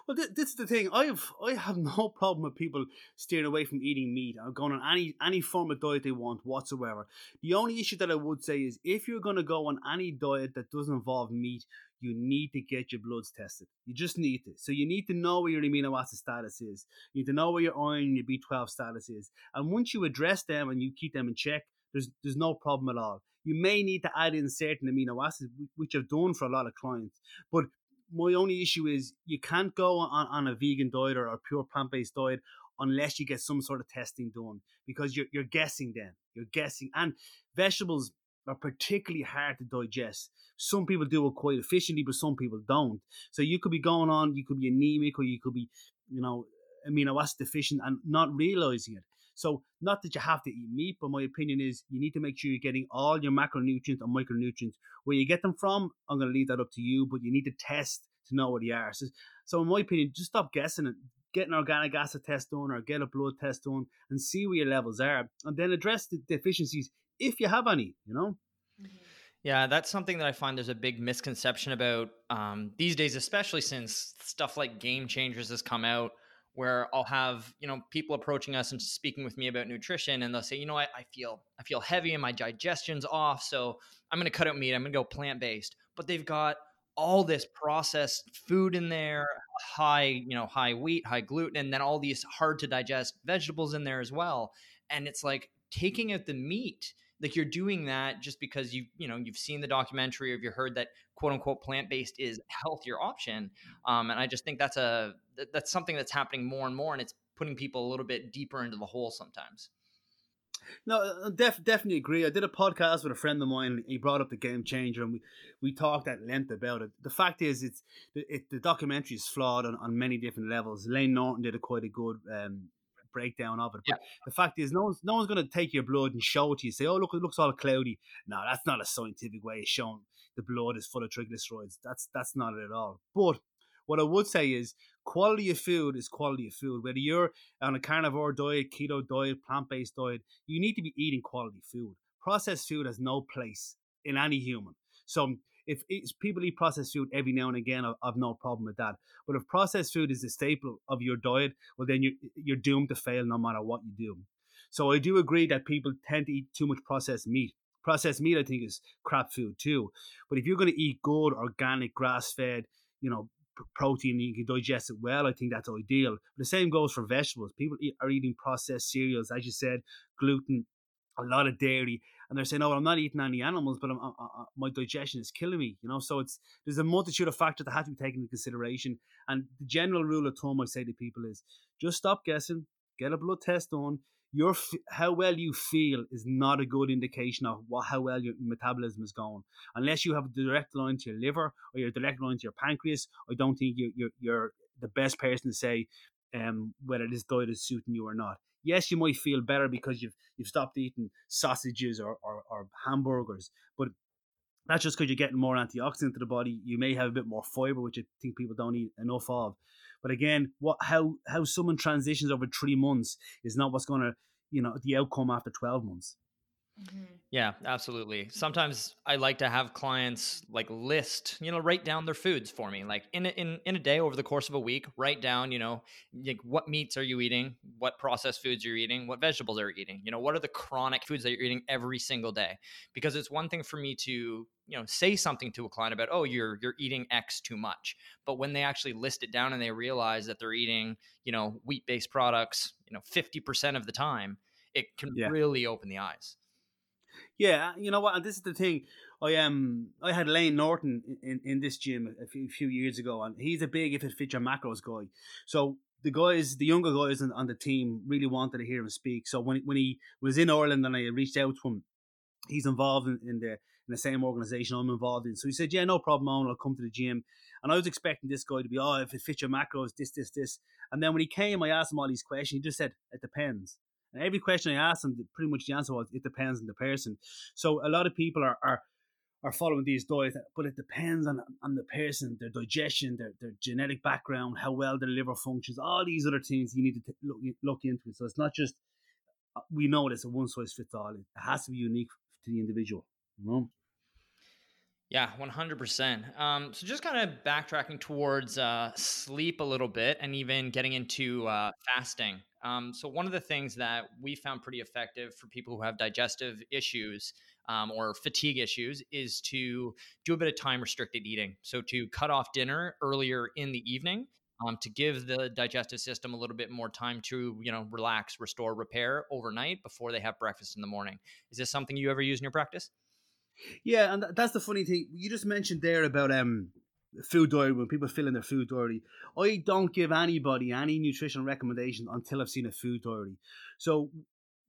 Well, th- this is the thing. I have I have <laughs> no problem with people steering away from eating meat or going on any any form of diet they want whatsoever. The only issue that I would say is if you're going to go on any diet that doesn't involve meat, you need to get your bloods tested. You just need to. So you need to know where your amino acid status is. You need to know where your iron and your B12 status is. And once you address them and you keep them in check, there's there's no problem at all. You may need to add in certain amino acids, which I've done for a lot of clients, but my only issue is you can't go on, on a vegan diet or a pure plant based diet unless you get some sort of testing done because you're, you're guessing then. You're guessing. And vegetables are particularly hard to digest. Some people do it quite efficiently, but some people don't. So you could be going on, you could be anemic or you could be, you know, amino acid deficient and not realizing it. So, not that you have to eat meat, but my opinion is you need to make sure you're getting all your macronutrients and micronutrients. Where you get them from, I'm going to leave that up to you, but you need to test to know what they are. So, so in my opinion, just stop guessing it. Get an organic acid test done or get a blood test done and see where your levels are, and then address the deficiencies if you have any. You know. Mm-hmm. Yeah, that's something that I find there's a big misconception about um, these days, especially since stuff like Game Changers has come out where I'll have, you know, people approaching us and speaking with me about nutrition and they'll say, you know, what, I feel I feel heavy and my digestion's off. So I'm gonna cut out meat, I'm gonna go plant-based. But they've got all this processed food in there, high, you know, high wheat, high gluten, and then all these hard to digest vegetables in there as well. And it's like taking out the meat like you're doing that just because you you know you've seen the documentary or you've heard that quote unquote plant based is healthier option. Um, and I just think that's a that's something that's happening more and more, and it's putting people a little bit deeper into the hole sometimes. No, uh, def- definitely agree. I did a podcast with a friend of mine. He brought up the game changer, and we, we talked at length about it. The fact is, it's it, the documentary is flawed on, on many different levels. Layne Norton did a quite a good um, breakdown of it. But yeah. the fact is, no one's no one's going to take your blood and show it to you. Say, oh look, it looks all cloudy. No, that's not a scientific way of showing the blood is full of triglycerides. That's that's not it at all. But what I would say is quality of food is quality of food. Whether you're on a carnivore diet, keto diet, plant based diet, you need to be eating quality food. Processed food has no place in any human. So if people eat processed food every now and again, I've, I've, no problem with that. But if processed food is a staple of your diet, well, then you're, you're doomed to fail no matter what you do. So I do agree that people tend to eat too much processed meat. Processed meat, I think, is crap food too. But if you're going to eat good, organic, grass fed, you know, protein you can digest it well, I think that's ideal. But the same goes for vegetables. People eat, are eating processed cereals, as you said, gluten, a lot of dairy, and they're saying, "Oh, I'm not eating any animals, but I'm, I, I, my digestion is killing me." You know, so it's there's a multitude of factors that have to be taken into consideration. And the general rule of thumb I say to people is just stop guessing, get a blood test done. Your how well you feel is not a good indication of what, how well your metabolism is going. Unless you have a direct line to your liver or your direct line to your pancreas, I don't think you're you're, you're the best person to say um, whether this diet is suiting you or not yes, you might feel better because you've you've stopped eating sausages or, or, or hamburgers, but that's just because you're getting more antioxidant to the body. You may have a bit more fiber, which I think people don't eat enough of. But again, what how how someone transitions over three months is not what's going to you know the outcome after twelve months. Mm-hmm. Yeah, absolutely. Sometimes I like to have clients like list, you know, write down their foods for me. Like in a, in in a day over the course of a week, write down, you know, like what meats are you eating, what processed foods you're eating, what vegetables are you eating. You know, what are the chronic foods that you're eating every single day? Because it's one thing for me to, you know, say something to a client about, "Oh, you're you're eating X too much." But when they actually list it down and they realize that they're eating, you know, wheat-based products, you know, 50% of the time, it can yeah. really open the eyes. Yeah, you know what? And this is the thing. I um I had Layne Norton in, in this gym a few, few years ago, and he's a big if it fits your macros guy. So the guys, the younger guys on, on the team, really wanted to hear him speak. So when when he was in Ireland and I reached out to him, he's involved in, in the in the same organization I'm involved in. So he said, "Yeah, no problem, Owen. I'll come to the gym." And I was expecting this guy to be, "Oh, if it fits your macros, this, this, this." And then when he came, I asked him all these questions. He just said, "It depends." And every question I asked them, pretty much the answer was, "It depends on the person." So a lot of people are are are following these diets, but it depends on on the person, their digestion, their, their genetic background, how well their liver functions, all these other things you need to t- look look into. So it's not just uh, we know it's a one size fits all. It has to be unique to the individual. You know? Yeah, 100%. Um, so just kind of backtracking towards uh, sleep a little bit and even getting into uh, fasting. Um, so, one of the things that we found pretty effective for people who have digestive issues um, or fatigue issues is to do a bit of time restricted eating. So, to cut off dinner earlier in the evening um, to give the digestive system a little bit more time to you know relax restore repair overnight before they have breakfast in the morning is this something you ever use in your practice yeah and that's the funny thing you just mentioned there about um food diary when people fill in their food diary i don't give anybody any nutritional recommendation until i've seen a food diary so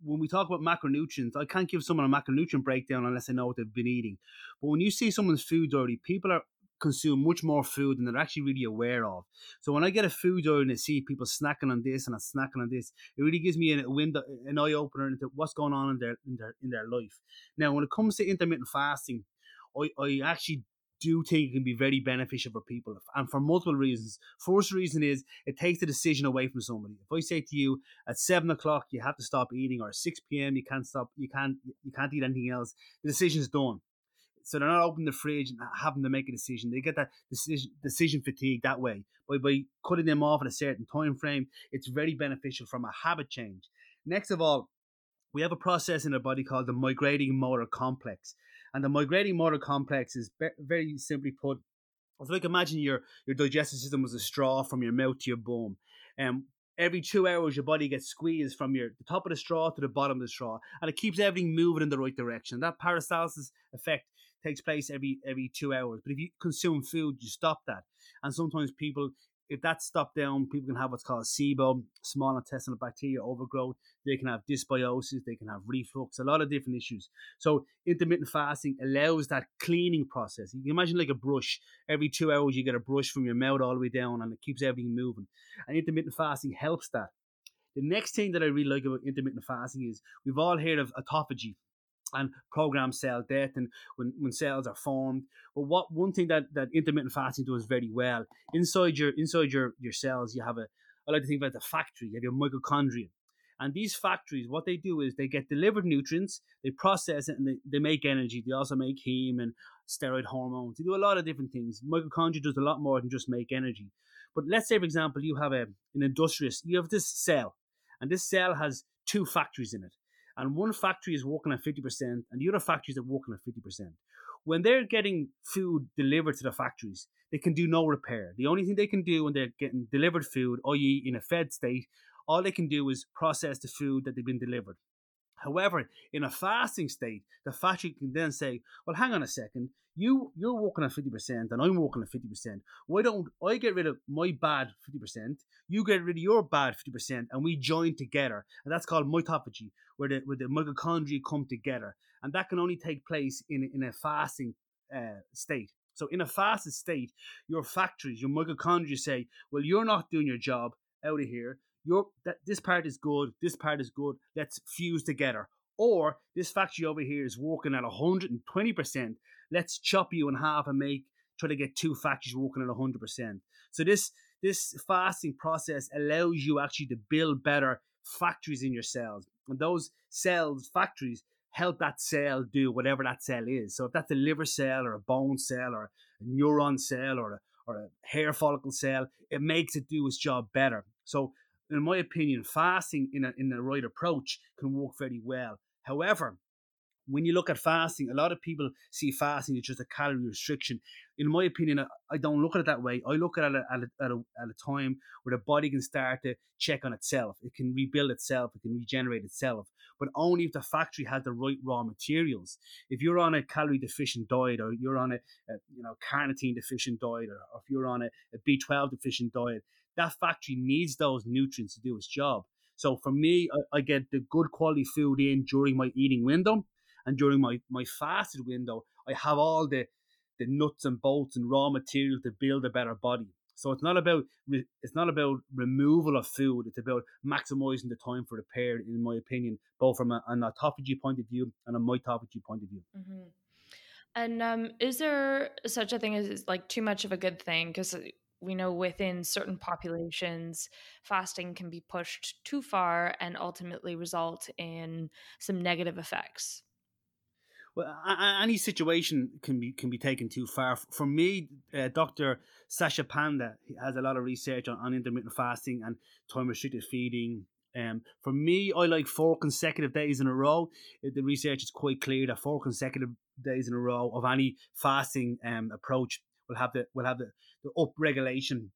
when we talk about macronutrients, I can't give someone a macronutrient breakdown unless I know what they've been eating. But when you see someone's food diary, people are consume much more food than they're actually really aware of. So when I get a food diary and I see people snacking on this and I'm snacking on this, it really gives me a window, an eye opener into what's going on in their in their in their life. Now, when it comes to intermittent fasting, I, I actually do think it can be very beneficial for people and for multiple reasons. First reason is it takes the decision away from somebody. If I say to you at seven o'clock you have to stop eating or six PM you can't stop you can't you can't eat anything else, the decision's done. So they're not opening the fridge and having to make a decision. They get that decision decision fatigue that way. By by cutting them off at a certain time frame, it's very beneficial from a habit change. Next of all, we have a process in our body called the migrating motor complex. And the migrating motor complex is be- very simply put, it's like imagine your, your digestive system was a straw from your mouth to your bum. And um, every two hours, your body gets squeezed from your the top of the straw to the bottom of the straw, and it keeps everything moving in the right direction. That peristalsis effect takes place every every two hours. But if you consume food, you stop that. And sometimes people, if that's stopped down, people can have what's called SIBO, small intestinal bacteria overgrowth. They can have dysbiosis, they can have reflux, a lot of different issues. So intermittent fasting allows that cleaning process. You can imagine like a brush. Every two hours, you get a brush from your mouth all the way down, and it keeps everything moving. And intermittent fasting helps that. The next thing that I really like about intermittent fasting is we've all heard of autophagy and program cell death and when, when cells are formed. But what one thing that, that intermittent fasting does very well, inside your inside your, your cells you have a I like to think about the factory, you have your mitochondria. And these factories, what they do is they get delivered nutrients, they process it, and they, they make energy. They also make heme and steroid hormones. They do a lot of different things. Mitochondria does a lot more than just make energy. But let's say, for example, you have a, an industrious, you have this cell, and this cell has two factories in it and one factory is working at 50% and the other factories are working at 50%. When they're getting food delivered to the factories, they can do no repair. The only thing they can do when they're getting delivered food, i.e., in a fed state, all they can do is process the food that they've been delivered. However, in a fasting state, the factory can then say, "Well, hang on a second. You you're working at fifty percent, and I'm working at fifty percent. Why don't I get rid of my bad fifty percent? You get rid of your bad fifty percent, and we join together. And that's called mitophagy, where the where the mitochondria come together, and that can only take place in in a fasting uh, state. So in a fasted state, your factories, your mitochondria say, "Well, you're not doing your job out of here your that this part is good, this part is good. Let's fuse together. Or this factory over here is working at 120%. Let's chop you in half and make try to get two factories working at 100%. So this this fasting process allows you actually to build better factories in your cells. And those cells, factories, help that cell do whatever that cell is. So if that's a liver cell or a bone cell or a neuron cell or a, or a hair follicle cell, it makes it do its job better. So in my opinion, fasting in a, in the right approach can work very well. However, when you look at fasting, a lot of people see fasting as just a calorie restriction. In my opinion, I don't look at it that way. I look at it at a, at a, at a time where the body can start to check on itself. It can rebuild itself. It can regenerate itself, but only if the factory has the right raw materials. If you're on a calorie deficient diet, or you're on a, a you know carnitine deficient diet, or, if you're on a a B12 deficient diet, that factory needs those nutrients to do its job. So for me, I, I get the good quality food in during my eating window, and during my my fasted window, I have all the the nuts and bolts and raw material to build a better body. So it's not about it's not about removal of food. It's about maximizing the time for repair, in my opinion, both from a, an autophagy point of view and a mitophagy point of view. Mm-hmm. And um, is there such a thing as like too much of a good thing? Because uh, we know within certain populations, fasting can be pushed too far and ultimately result in some negative effects. Well, any situation can be can be taken too far. For me, uh, Doctor Satchin Panda has a lot of research on, on intermittent fasting and time restricted feeding. Um, for me, I like four consecutive days in a row. The research is quite clear that four consecutive days in a row of any fasting um, approach will have the will have the, the up regulation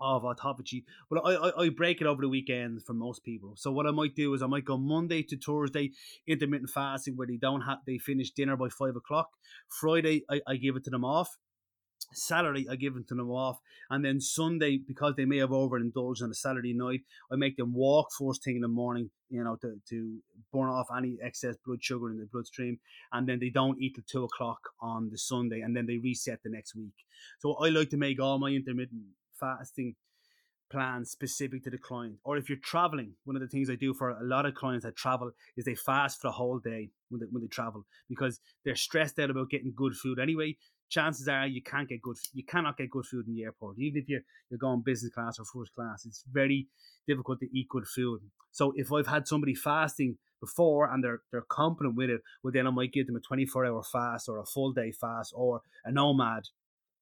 of autophagy. But I, I, I break it over the weekend for most people. So what I might do is I might go Monday to Thursday intermittent fasting where they don't have they finish dinner by five o'clock. Friday I, I give it to them off. Saturday I give them to them off, and then Sunday because they may have overindulged on a Saturday night, I make them walk first thing in the morning, you know, to, to burn off any excess blood sugar in the bloodstream, and then they don't eat till two o'clock on the Sunday, and then they reset the next week. So I like to make all my intermittent fasting plan specific to the client. Or if you're traveling, one of the things I do for a lot of clients that travel is they fast for a whole day when they, when they travel because they're stressed out about getting good food anyway. Chances are you can't get good, you cannot get good food in the airport. Even if you're, you're going business class or first class, it's very difficult to eat good food. So if I've had somebody fasting before and they're they're confident with it, well then I might give them a 24 hour fast or a full day fast or an OMAD.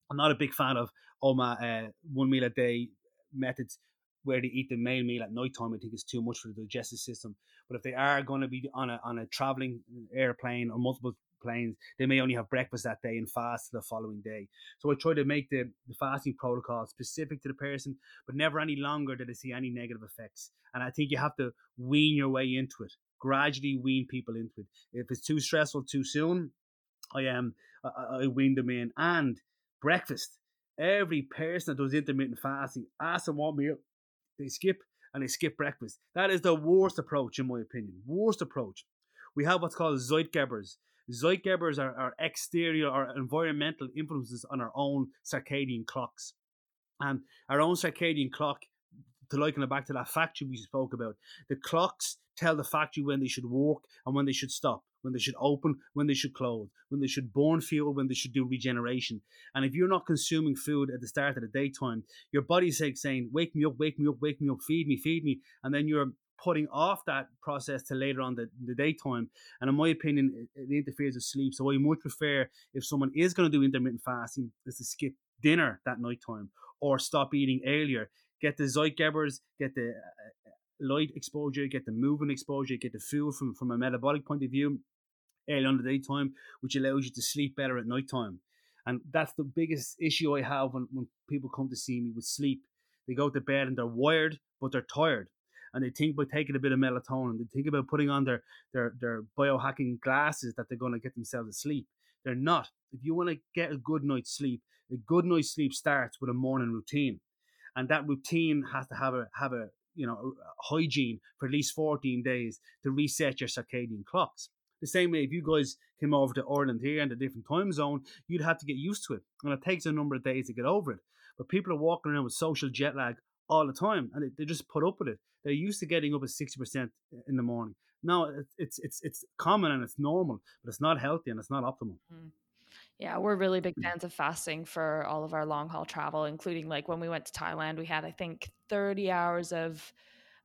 I'm not a big fan of oh my uh, one meal a day methods where they eat the main meal at night time. I think it's too much for the digestive system. But if they are going to be on a on a traveling airplane or multiple planes, they may only have breakfast that day and fast the following day. So I try to make the, the fasting protocol specific to the person, but never any longer that I see any negative effects. And I think you have to wean your way into it, gradually wean people into it. If it's too stressful too soon, I am um, I, I wean them in. And breakfast Every person that does intermittent fasting, ask them what meal they skip and they skip breakfast. That is the worst approach, in my opinion. Worst approach. We have what's called Zeitgebers. Zeitgebers are, are exterior or environmental influences on our own circadian clocks. And our own circadian clock, to liken it back to that factory we spoke about, the clocks tell the factory when they should work and when they should stop when they should open, when they should close, when they should burn fuel, when they should do regeneration. And if you're not consuming food at the start of the daytime, your body's like saying, wake me up, wake me up, wake me up, feed me, feed me. And then you're putting off that process to later on the, the daytime. And in my opinion, it, it interferes with sleep. So I much prefer if someone is going to do intermittent fasting is to skip dinner that night time or stop eating earlier. Get the Zeitgebers, get the uh, light exposure, get the movement exposure, get the food from, from a metabolic point of view early on the daytime, which allows you to sleep better at night time. And that's the biggest issue I have when, when people come to see me with sleep. They go to bed and they're wired, but they're tired. And they think about taking a bit of melatonin. They think about putting on their, their, their biohacking glasses that they're going to get themselves to sleep. They're not. If you want to get a good night's sleep, a good night's sleep starts with a morning routine. And that routine has to have a have a you know hygiene for at least 14 days to reset your circadian clocks. The same way, if you guys came over to Ireland here in a different time zone, you'd have to get used to it. And it takes a number of days to get over it. But people are walking around with social jet lag all the time and they, they just put up with it. They're used to getting up at 60% in the morning. Now it's, it's, it's common and it's normal, but it's not healthy and it's not optimal. Mm. Yeah, we're really big mm. fans of fasting for all of our long haul travel, including like when we went to Thailand, we had, I think, 30 hours of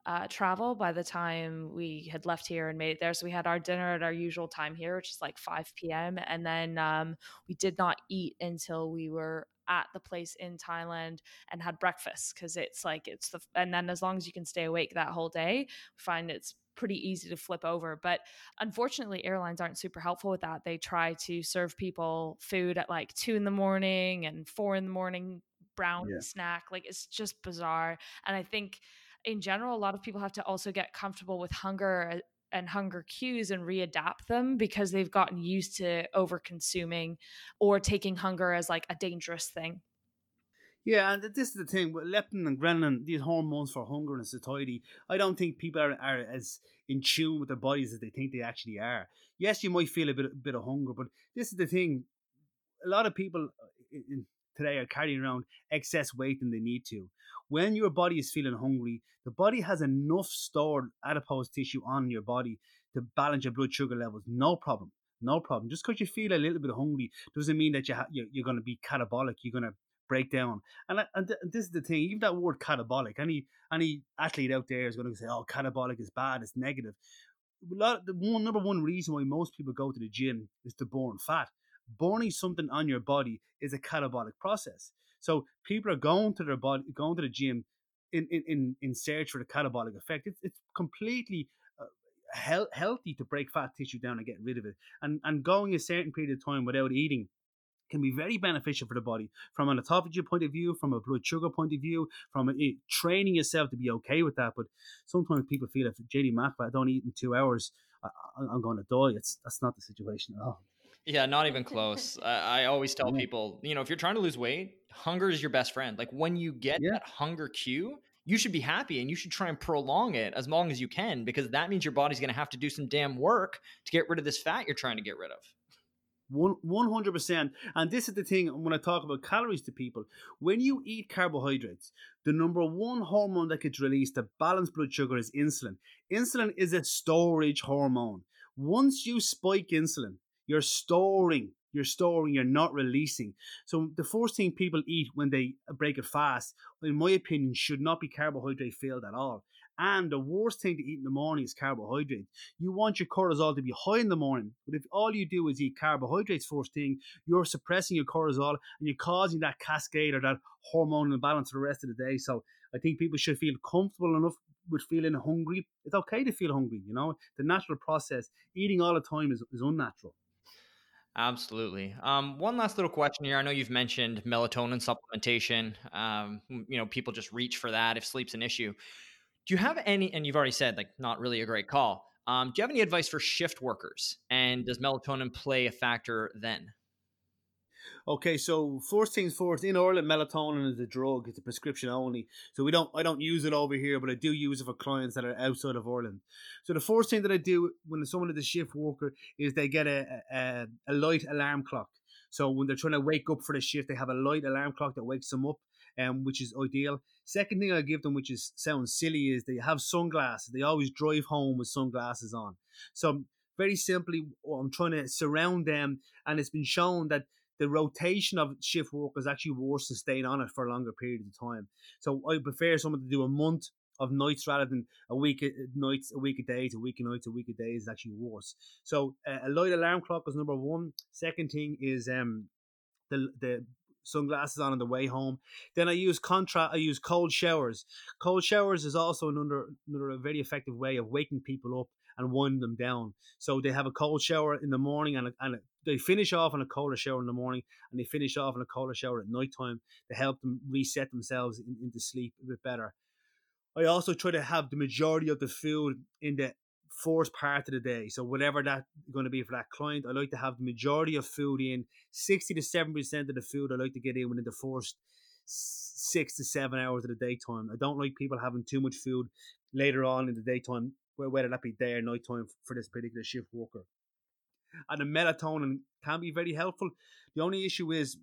uh, travel by the time we had left here and made it there. So we had our dinner at our usual time here, which is like 5 p.m. And then um, we did not eat until we were at the place in Thailand and had breakfast because it's like it's the and then as long as you can stay awake that whole day, we find it's pretty easy to flip over. But unfortunately, airlines aren't super helpful with that. They try to serve people food at like two in the morning and four in the morning, brown yeah. snack. Like it's just bizarre. And I think in general, a lot of people have to also get comfortable with hunger and hunger cues and readapt them because they've gotten used to over consuming or taking hunger as like a dangerous thing. Yeah, and this is the thing with leptin and ghrelin, these hormones for hunger and satiety. I don't think people are, are as in tune with their bodies as they think they actually are. Yes, you might feel a bit, a bit of hunger, but this is the thing. A lot of people uh, today are carrying around excess weight than they need to. When your body is feeling hungry, the body has enough stored adipose tissue on your body to balance your blood sugar levels. No problem. No problem. Just because you feel a little bit hungry doesn't mean that you ha- you're, you're going to be catabolic. You're going to break down. And, and, th- this is the thing. Even that word catabolic, any any athlete out there is going to say, "Oh, catabolic is bad. It's negative." A lot, the one number one reason why most people go to the gym is to burn fat. Burning something on your body is a catabolic process. So people are going to their body, going to the gym in in in, search for the catabolic effect. It's it's completely uh, he- healthy to break fat tissue down and get rid of it, and and going a certain period of time without eating can be very beneficial for the body from an autophagy point of view, from a blood sugar point of view, from a, training yourself to be okay with that. But sometimes people feel if JD Mac, if I don't eat in two hours, I, am going to die. It's that's not the situation at all. Yeah, not even <laughs> close. I, I always tell people, you know, if you're trying to lose weight, hunger is your best friend. Like when you get yeah. that hunger cue, you should be happy and you should try and prolong it as long as you can because that means your body's going to have to do some damn work to get rid of this fat you're trying to get rid of. One hundred percent. And this is the thing when I talk about calories to people. When you eat carbohydrates, the number one hormone that gets released to balance blood sugar is insulin. Insulin is a storage hormone. Once you spike insulin, you're storing, you're storing, you're not releasing. So the first thing people eat when they uh, break a fast, in my opinion, should not be carbohydrate filled at all. And the worst thing to eat in the morning is carbohydrates. You want your cortisol to be high in the morning, but if all you do is eat carbohydrates first thing, you're suppressing your cortisol and you're causing that cascade or that hormonal imbalance for the rest of the day. So I think people should feel comfortable enough with feeling hungry. It's okay to feel hungry, you know. The natural process. Eating all the time is, is unnatural. Absolutely. Um, one last little question here. I know you've mentioned melatonin supplementation. Um, you know, people just reach for that if sleep's an issue. Do you have any, and you've already said like not really a great call. Um, do you have any advice for shift workers? And does melatonin play a factor then? Okay, so first things first, in Ireland, melatonin is a drug. It's a prescription only. So we don't, I don't use it over here, but I do use it for clients that are outside of Ireland. So the first thing that I do when someone is a shift worker is they get a, a, a light alarm clock. So when they're trying to wake up for the shift, they have a light alarm clock that wakes them up, um, which is ideal. Second thing I give them, which is sounds silly, is they have sunglasses. They always drive home with sunglasses on. So very simply, I'm trying to surround them, and it's been shown that the rotation of shift work is actually worse than staying on it for a longer period of time. So I prefer someone to do a month of nights rather than a week of nights, a week of days, a week of nights, a week of days is actually worse. So uh, a light alarm clock is number one. Second thing is um the the sunglasses on on the way home. Then I use contrast. I use cold showers. Cold showers is also another another very effective way of waking people up and winding them down. So they have a cold shower in the morning and, a, and a, they finish off on a colder shower in the morning and they finish off on a colder shower at night time to help them reset themselves in, into sleep a bit better. I also try to have the majority of the food in the first part of the day. So whatever that's going to be for that client, I like to have the majority of food in. Sixty to 70% of the food I like to get in within the first six to seven hours of the daytime. I don't like people having too much food later on in the daytime, whether that be day or night time for this particular shift worker. And the melatonin can be very helpful. The only issue is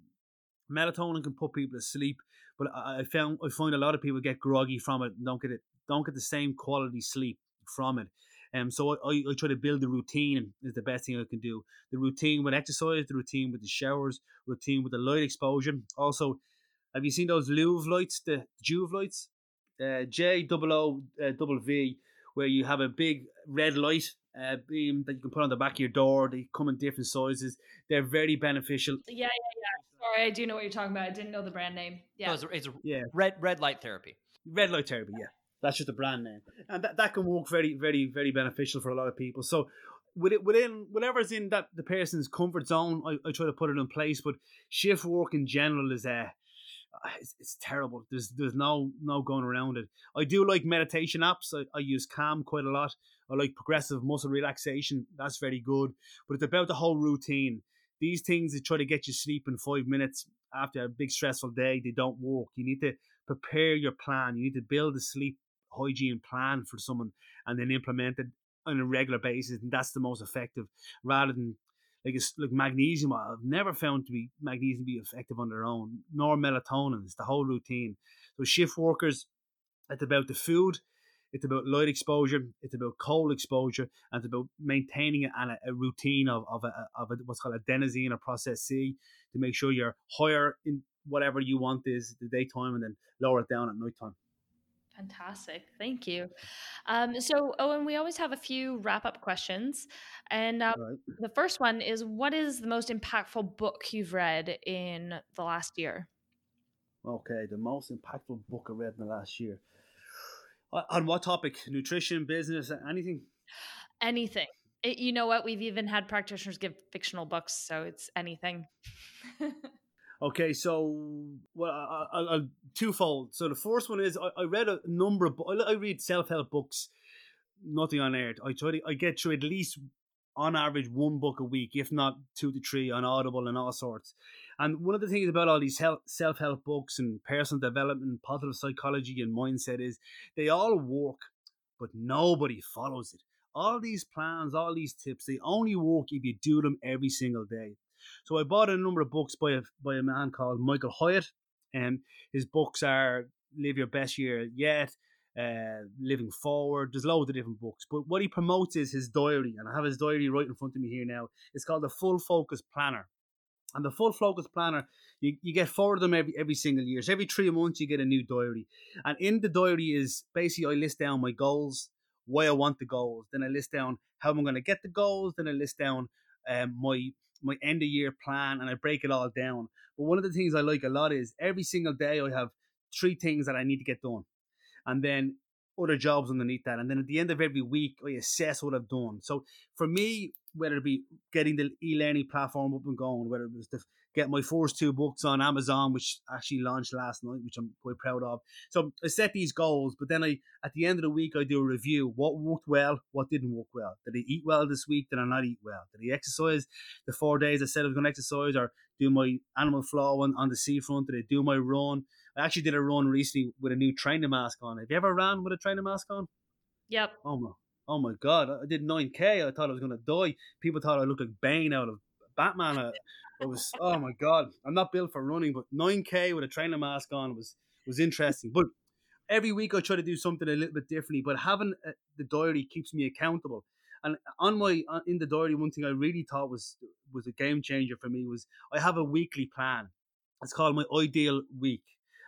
melatonin can put people to sleep, but I found I find a lot of people get groggy from it don't get it don't get the same quality sleep from it. Um, so I, I try to build the routine is the best thing I can do. The routine with exercise, the routine with the showers, routine with the light exposure. Also, have you seen those Louvre lights, the Joovv lights? Uh, J double O uh, double V, where you have a big red light uh, beam that you can put on the back of your door. They come in different sizes. They're very beneficial. Yeah, yeah, yeah. Sorry, I do know what you're talking about. I didn't know the brand name. Yeah, no, it's, it's yeah, red red light therapy. Red light therapy. Yeah. That's just a brand name, and that, that can work very, very, very beneficial for a lot of people. So, within whatever's in that the person's comfort zone, I, I try to put it in place. But shift work in general is a uh, Uh, it's, it's, terrible. There's there's no no going around it. I do like meditation apps. I, I use Calm quite a lot. I like progressive muscle relaxation. That's very good. But it's about the whole routine. these things that try to get you sleep in five minutes after a big stressful day, they don't work. You need to prepare your plan. You need to build a sleep hygiene plan for someone and then implement it on a regular basis, and that's the most effective rather than like it's like magnesium. I've never found to be magnesium be effective on their own, nor melatonin. It's the whole routine. So shift workers, it's about the food, it's about light exposure, it's about cold exposure, and it's about maintaining a, a routine of, of, a, of a, what's called adenosine or process C to make sure you're higher in whatever you want is the daytime and then lower it down at nighttime. Fantastic. Thank you. Um, so, Owen, we always have a few wrap up questions. And um, right. the first one is What is the most impactful book you've read in the last year? Okay, the most impactful book I read in the last year. On what topic? Nutrition, business, anything? Anything. It, you know what? We've even had practitioners give fictional books, so it's anything. <laughs> Okay, so well, I, twofold. So the first one is I, I read a number of I read self help books. Nothing on air. I try to I get through at least on average one book a week, if not two to three on Audible and all sorts. And one of the things about all these self help books and personal development, positive psychology, and mindset is they all work, but nobody follows it. All these plans, all these tips, they only work if you do them every single day. So I bought a number of books by a by a man called Michael Hyatt, and his books are "Live Your Best Year Yet," uh, "Living Forward." There's loads of different books, but what he promotes is his diary, and I have his diary right in front of me here now. It's called the Full Focus Planner. And the full focus planner, you, you get four of them every every single year. So every three months you get a new diary. And in the diary is basically I list down my goals, why I want the goals. Then I list down how I'm going to get the goals. Then I list down um, my my end of year plan and I break it all down. But one of the things I like a lot is every single day I have three things that I need to get done. And then other jobs underneath that. And then at the end of every week, I assess what I've done. So for me, whether it be getting the e-learning platform up and going, whether it was to get my first two books on Amazon, which actually launched last night, which I'm quite proud of. So I set these goals, but then I at the end of the week I do a review. What worked well, what didn't work well. Did I eat well this week? Did I not eat well? Did I exercise the four days I said I was going to exercise or do my animal flow on, on the seafront? Did I do my run? I actually did a run recently with a new training mask on. Have you ever ran with a training mask on? Yep. Oh my, oh my god! I did 9k. I thought I was gonna die. People thought I looked like Bane out of Batman. I, it was oh my god. I'm not built for running, but 9k with a training mask on was was interesting. But every week I try to do something a little bit differently. But having a, uh, the diary keeps me accountable. And on my uh, in the diary, one thing I really thought was was a game changer for me was I have a weekly plan. It's called my ideal week.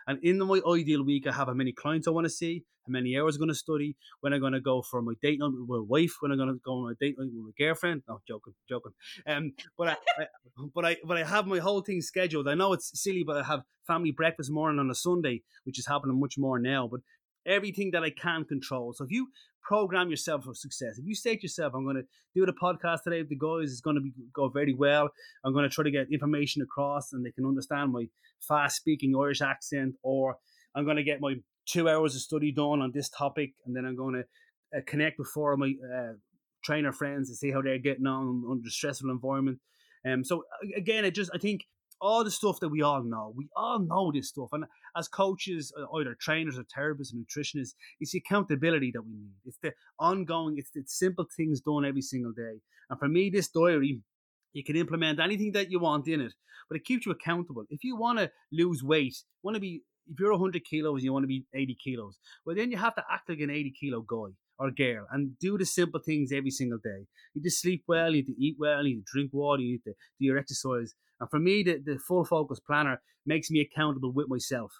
And in my ideal week, I have how many clients I want to see, how many hours I'm going to study, when I'm going to go for my date night with my wife, when I'm going to go on a date night with my girlfriend. No, joking, joking. Um, but I, I, but I, but I have my whole thing scheduled. I know it's silly, but I have family breakfast morning on a Sunday, which is happening much more now. But everything that I can control. So if you program yourself for success, if you say to yourself, I'm going to do the podcast today with the guys, it's going to be go very well. I'm going to try to get information across and they can understand my fast speaking Irish accent, or I'm going to get my two hours of study done on this topic, and then I'm going to uh, connect with four of my uh, trainer friends to see how they're getting on under stressful environment. Um, so again, it just I think all the stuff that we all know. We all know this stuff. And as coaches, uh, either trainers or therapists or nutritionists, it's the accountability that we need. It's the ongoing, it's the simple things done every single day. And for me, this diary, you can implement anything that you want in it, but it keeps you accountable. If you want to lose weight, want to be, if you're 100 kilos and you want to be 80 kilos, well, then you have to act like an 80 kilo guy or girl and do the simple things every single day. You need to sleep well, you need to eat well, you need to drink water, you need to do your exercise. And for me, the, the full focus planner makes me accountable with myself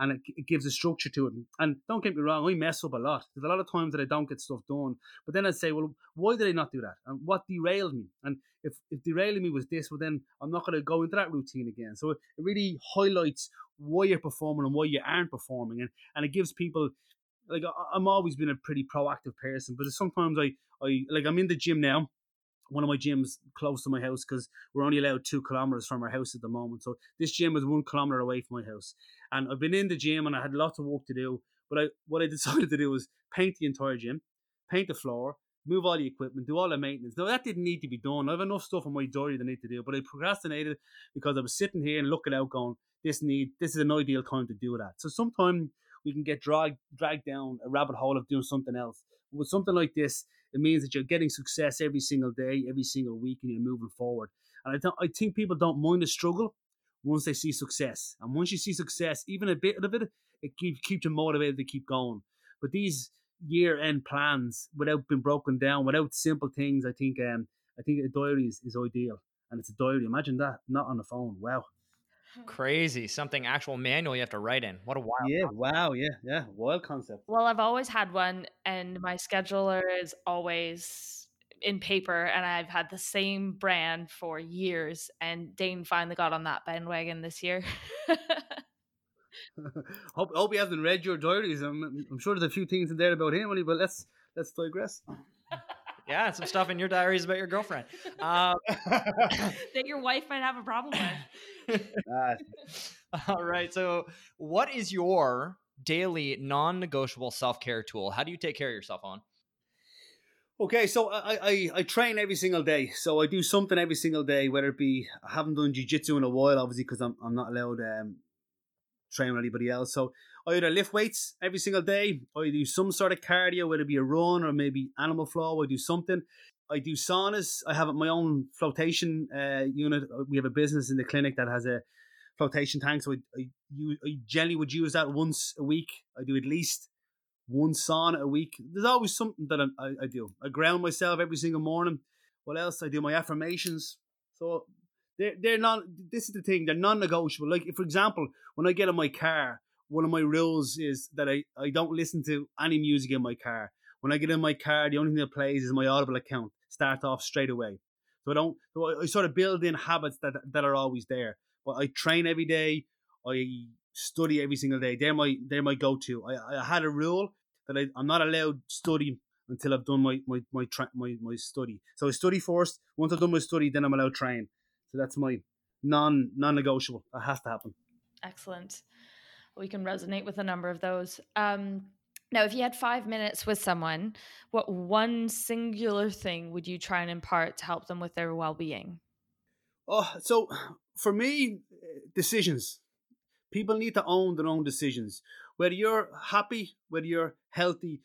and it, it, gives a structure to it. And don't get me wrong, I mess up a lot. There's a lot of times that I don't get stuff done. But then I'd say, well, why did I not do that? And what derailed me? And if, if derailing me was this, well, then I'm not going to go into that routine again. So it, it really highlights why you're performing and why you aren't performing. And, and it gives people, like, I'm always been a pretty proactive person, but sometimes I, I like, I'm in the gym now one of my gyms close to my house because we're only allowed two kilometers from our house at the moment. So this gym is one kilometer away from my house, and I've been in the gym and I had lots of work to do. But I what I <laughs> decided to do was paint the entire gym, paint the floor, move all the equipment, do all the maintenance. Now that didn't need to be done. I have enough stuff on my diary that I need to do, but I procrastinated because I was sitting here and looking out, going, "This need, this is an ideal time to do that." So sometimes we can get dragged dragged down a rabbit hole of doing something else. With something like this, it means that you're getting success every single day, every single week, and you're moving forward. And I don't, I think people don't mind the struggle once they see success. And once you see success, even a bit of it, it keeps keeps you motivated to keep going. But these year end plans, without being broken down, without simple things, I think um I think a diary is, is ideal. And it's a diary. Imagine that, not on the phone. Wow. Crazy. Something actual manual you have to write in. What a wild. Yeah, concept. wow, yeah, yeah. Wild concept. Well, I've always had one and my scheduler is always in paper and I've had the same brand for years and Dane finally got on that bandwagon this year. <laughs> <laughs> hope, hope he hasn't read your diaries. I'm, I'm sure there's a few things in there about him, but let's let's digress. yeah, some stuff in your diaries about your girlfriend um, <laughs> that your wife might have a problem with. <laughs> All right. So, what is your daily non-negotiable self-care tool? How do you take care of yourself on? Okay, so I, I, I train every single day. So I do something every single day, whether it be I haven't done jiu-jitsu in a while, obviously, because I'm, I'm not allowed um, train with anybody else. So I either lift weights every single day, or I do some sort of cardio, whether it be a run or maybe animal flow. I do something. I do saunas. I have my own flotation uh, unit. We have a business in the clinic that has a flotation tank. So I, I, I generally would use that once a week. I do at least one sauna a week. There's always something that I, I, I do. I ground myself every single morning. What else? I do my affirmations. So they're they're not. This is the thing. They're non-negotiable. Like, for example, when I get in my car, one of my rules is that I I don't listen to any music in my car. When I get in my car, the only thing that plays is my Audible account. Start off straight away. So I don't. So I sort of build in habits that that are always there. But I train every day. I study every single day. They're my they're my go to. I, I had a rule that I, I'm not allowed study until I've done my my my, tra- my my study. So I study first. Once I've done my study, then I'm allowed train. So that's my non non negotiable. That has to happen. Excellent. We can resonate with a number of those. Um, now, if you had five minutes with someone, what one singular thing would you try and impart to help them with their well being? Oh, so for me, decisions. People need to own their own decisions. Whether you're happy, whether you're healthy,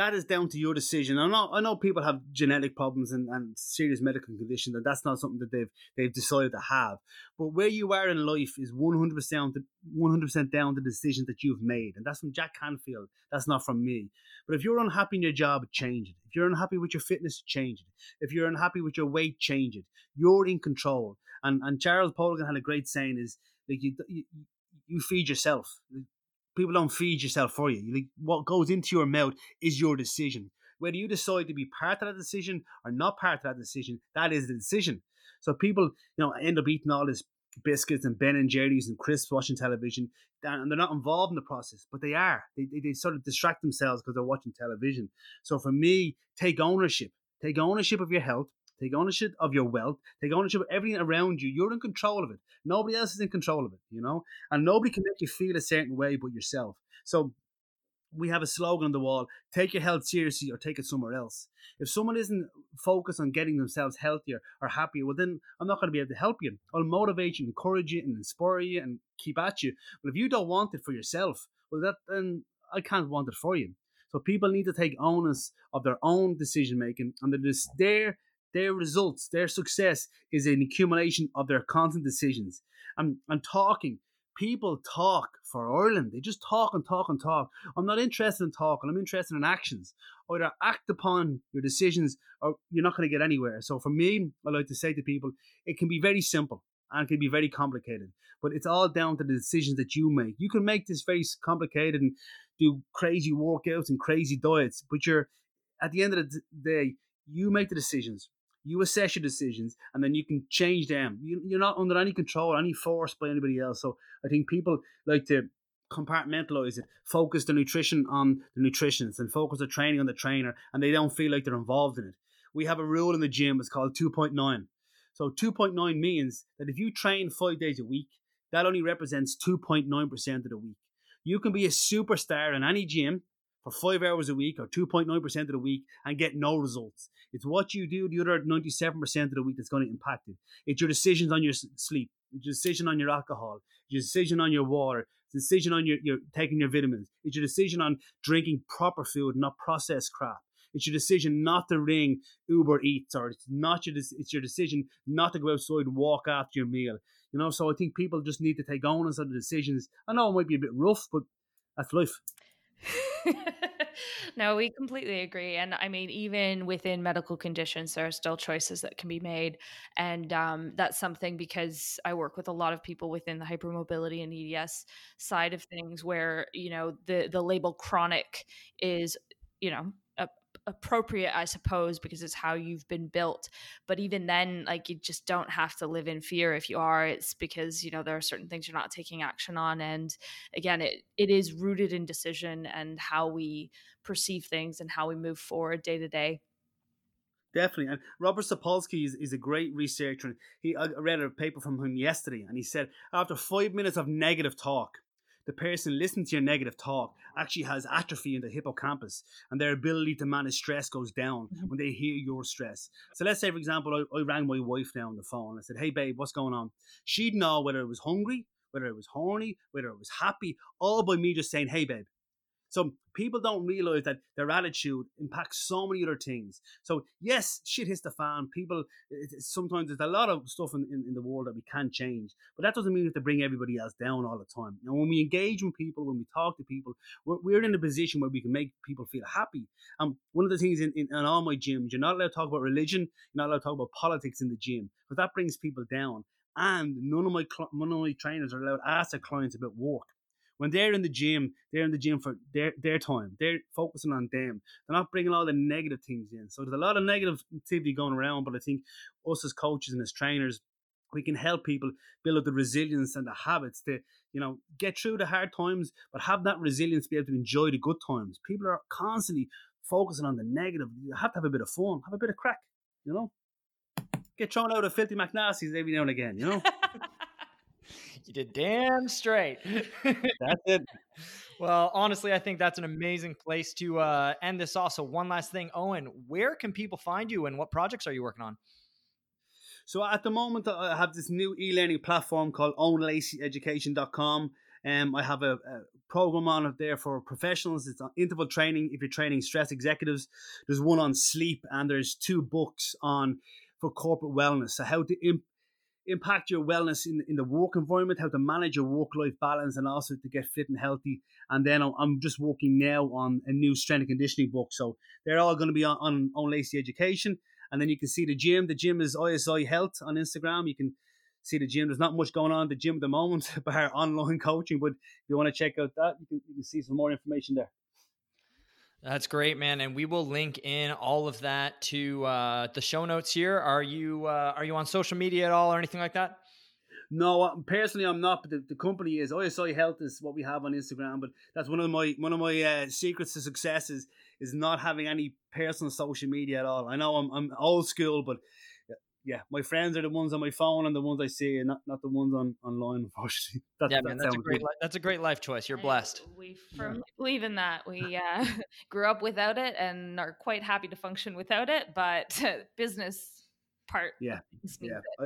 that is down to your decision. I know I know people have genetic problems and, and serious medical conditions, and that's not something that they've they've decided to have. But where you are in life is one hundred percent one hundred percent down to the decisions that you've made, and that's from Jack Canfield. That's not from me. But if you're unhappy in your job, change it. If you're unhappy with your fitness, change it. If you're unhappy with your weight, change it. You're in control. And and Charles Poliquin had a great saying: is like you, you you feed yourself people don't feed yourself for you. Like, what goes into your mouth is your decision. Whether you decide to be part of that decision or not part of that decision, that is the decision. So people, you know, end up eating all this biscuits and Ben and Jerry's and crisps watching television, and they're not involved in the process, but they are. They, they, they sort of distract themselves because they're watching television. So for me, take ownership. Take ownership of your health. Take ownership of your wealth. Take ownership of everything around you. You're in control of it. Nobody else is in control of it, you know? And nobody can make you feel a certain way but yourself. So we have a slogan on the wall take your health seriously or take it somewhere else. If someone isn't focused on getting themselves healthier or happier, well, then I'm not going to be able to help you. I'll motivate you, encourage you, and inspire you and keep at you. But if you don't want it for yourself, well, that then I can't want it for you. So people need to take onus of their own decision making, and is their their results, their success is an accumulation of their constant decisions. And, and talking, people talk for Ireland. They just talk and talk and talk. I'm not interested in talking, I'm interested in actions. Either act upon your decisions or you're not going to get anywhere. So for me, I like to say to people, it can be very simple and it can be very complicated. But it's all down to the decisions that you make. You can make this very complicated and do crazy workouts and crazy diets, but you're at the end of the day, you make the decisions. You assess your decisions and then you can change them. You, you're not under any control, or any force by anybody else. So I think people like to compartmentalize it, focus the nutrition on the nutritionist and focus the training on the trainer, and they don't feel like they're involved in it. We have a rule in the gym, it's called 2.9. So 2.9 means that if you train five days a week, that only represents 2.9% of the week. You can be a superstar in any gym for five hours a week or 2.9% of the week and get no results. It's what you do the other 97% of the week that's going to impact it. It's your decisions on your sleep, it's your decision on your alcohol, your decision on your water, it's decision on your, your taking your vitamins. It's your decision on drinking proper food, not processed crap. It's your decision not to ring Uber Eats, or it's not your it's your decision not to go outside and walk after your meal. You know, so I think people just need to take onus of the decisions. I know it might be a bit rough, but that's life. <laughs> no, we completely agree. And I mean, even within medical conditions, there are still choices that can be made. And um, that's something because I work with a lot of people within the hypermobility and EDS side of things where, you know, the, the label chronic is, you know, appropriate i suppose because it's how you've been built. But even then like you just don't have to live in fear if you are. It's because you know there are certain things you're not taking action on. And again it it is rooted in decision and how we perceive things and how we move forward day to day. Definitely, and Robert Sapolsky is, is a great researcher. He I read a paper from him yesterday, and he said after five minutes of negative talk, the person listening to your negative talk actually has atrophy in the hippocampus and their ability to manage stress goes down mm-hmm. when they hear your stress. So let's say, for example, I, I rang my wife now on the phone. I said, Hey, babe, what's going on? She'd know whether it was hungry, whether it was horny, whether it was happy, all by me just saying, Hey, babe. So people don't realize that their attitude impacts so many other things. So yes, shit hits the fan. People sometimes there's a lot of stuff in, in, in, the world that we can't change, but that doesn't mean we have to bring everybody else down all the time. And when we engage with people, when we talk to people, we're, we're in a position where we can make people feel happy. And one of the things in, in, in all my gyms, you're not allowed to talk about religion, you're not allowed to talk about politics in the gym, because that brings people down. And none of my none of my trainers are allowed to ask their clients about work when they're in the gym, they're in the gym for their, their time. They're focusing on them. They're not bringing all the negative things in. So there's a lot of negativity going around, but I think us as coaches and as trainers, we can help people build up the resilience and the habits to, you know, get through the hard times, but have that resilience to be able to enjoy the good times. People are constantly focusing on the negative. You have to have a bit of fun, have a bit of crack, you know. Get thrown out of filthy McNasty's every now and again, you know. <laughs> You did damn straight. <laughs> that's it. Well, honestly, I think that's an amazing place to uh, end this off. So, one last thing, Owen, where can people find you and what projects are you working on? So, at the moment, I have this new e learning platform called owenlaceyeducation.com. Um, I have a, a, program on it there for professionals. It's on interval training if you're training stress executives. There's one on sleep, and there's two books on for corporate wellness. So, how to imp- impact your wellness in, in the work environment, how to manage your work life balance, and also to get fit and healthy. And then I'm just working now on a new strength and conditioning book. So they're all going to be on, on, Owen Lacey Education. And then you can see the gym. The gym is ISI Health on Instagram. You can see the gym. There's not much going on at the gym at the moment, <laughs> bar online coaching. But if you want to check out that, you can, you can see some more information there. That's great, man, and we will link in all of that to uh, the show notes here. Are you uh, are you on social media at all or anything like that? No, uh, personally, I'm not. But the, the company is ISI Health is what we have on Instagram. But that's one of my one of my uh, secrets to success is is not having any personal social media at all. I know I'm I'm old school, but yeah, my friends are the ones on my phone and the ones I see, and not, not the ones on online. <laughs> Unfortunately, that's, yeah, man, that's a great li- that's a great life choice. You're blessed. We firmly yeah. believe in that. We uh, <laughs> grew up without it and are quite happy to function without it, but <laughs> business part, yeah, yeah. I,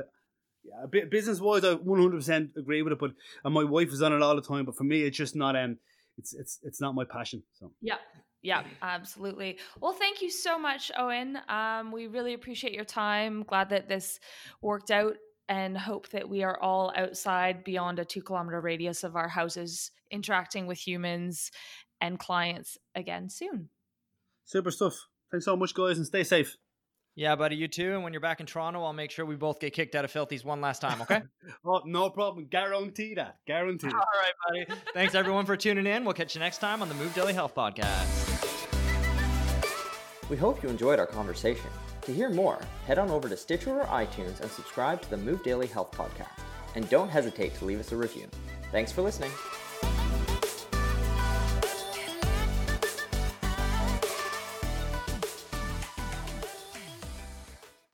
yeah, business wise, I 100% agree with it, but and my wife is on it all the time. But for me, it's just not um, it's it's it's not my passion. So yeah, yeah, absolutely. Well, thank you so much, Owen. Um, we really appreciate your time. Glad that this worked out and hope that we are all outside beyond a two kilometer radius of our houses, interacting with humans and clients again soon. Super stuff. Thanks so much, guys, and stay safe. Yeah, buddy, you too. And when you're back in Toronto, I'll make sure we both get kicked out of Filthy's one last time, okay? <laughs> oh, no problem. Guarantee that. Guarantee. All right, buddy. Thanks, everyone, for tuning in. We'll catch you next time on the Move Daily Health Podcast. We hope you enjoyed our conversation. To hear more, head on over to Stitcher or iTunes and subscribe to the Move Daily Health Podcast. And don't hesitate to leave us a review. Thanks for listening.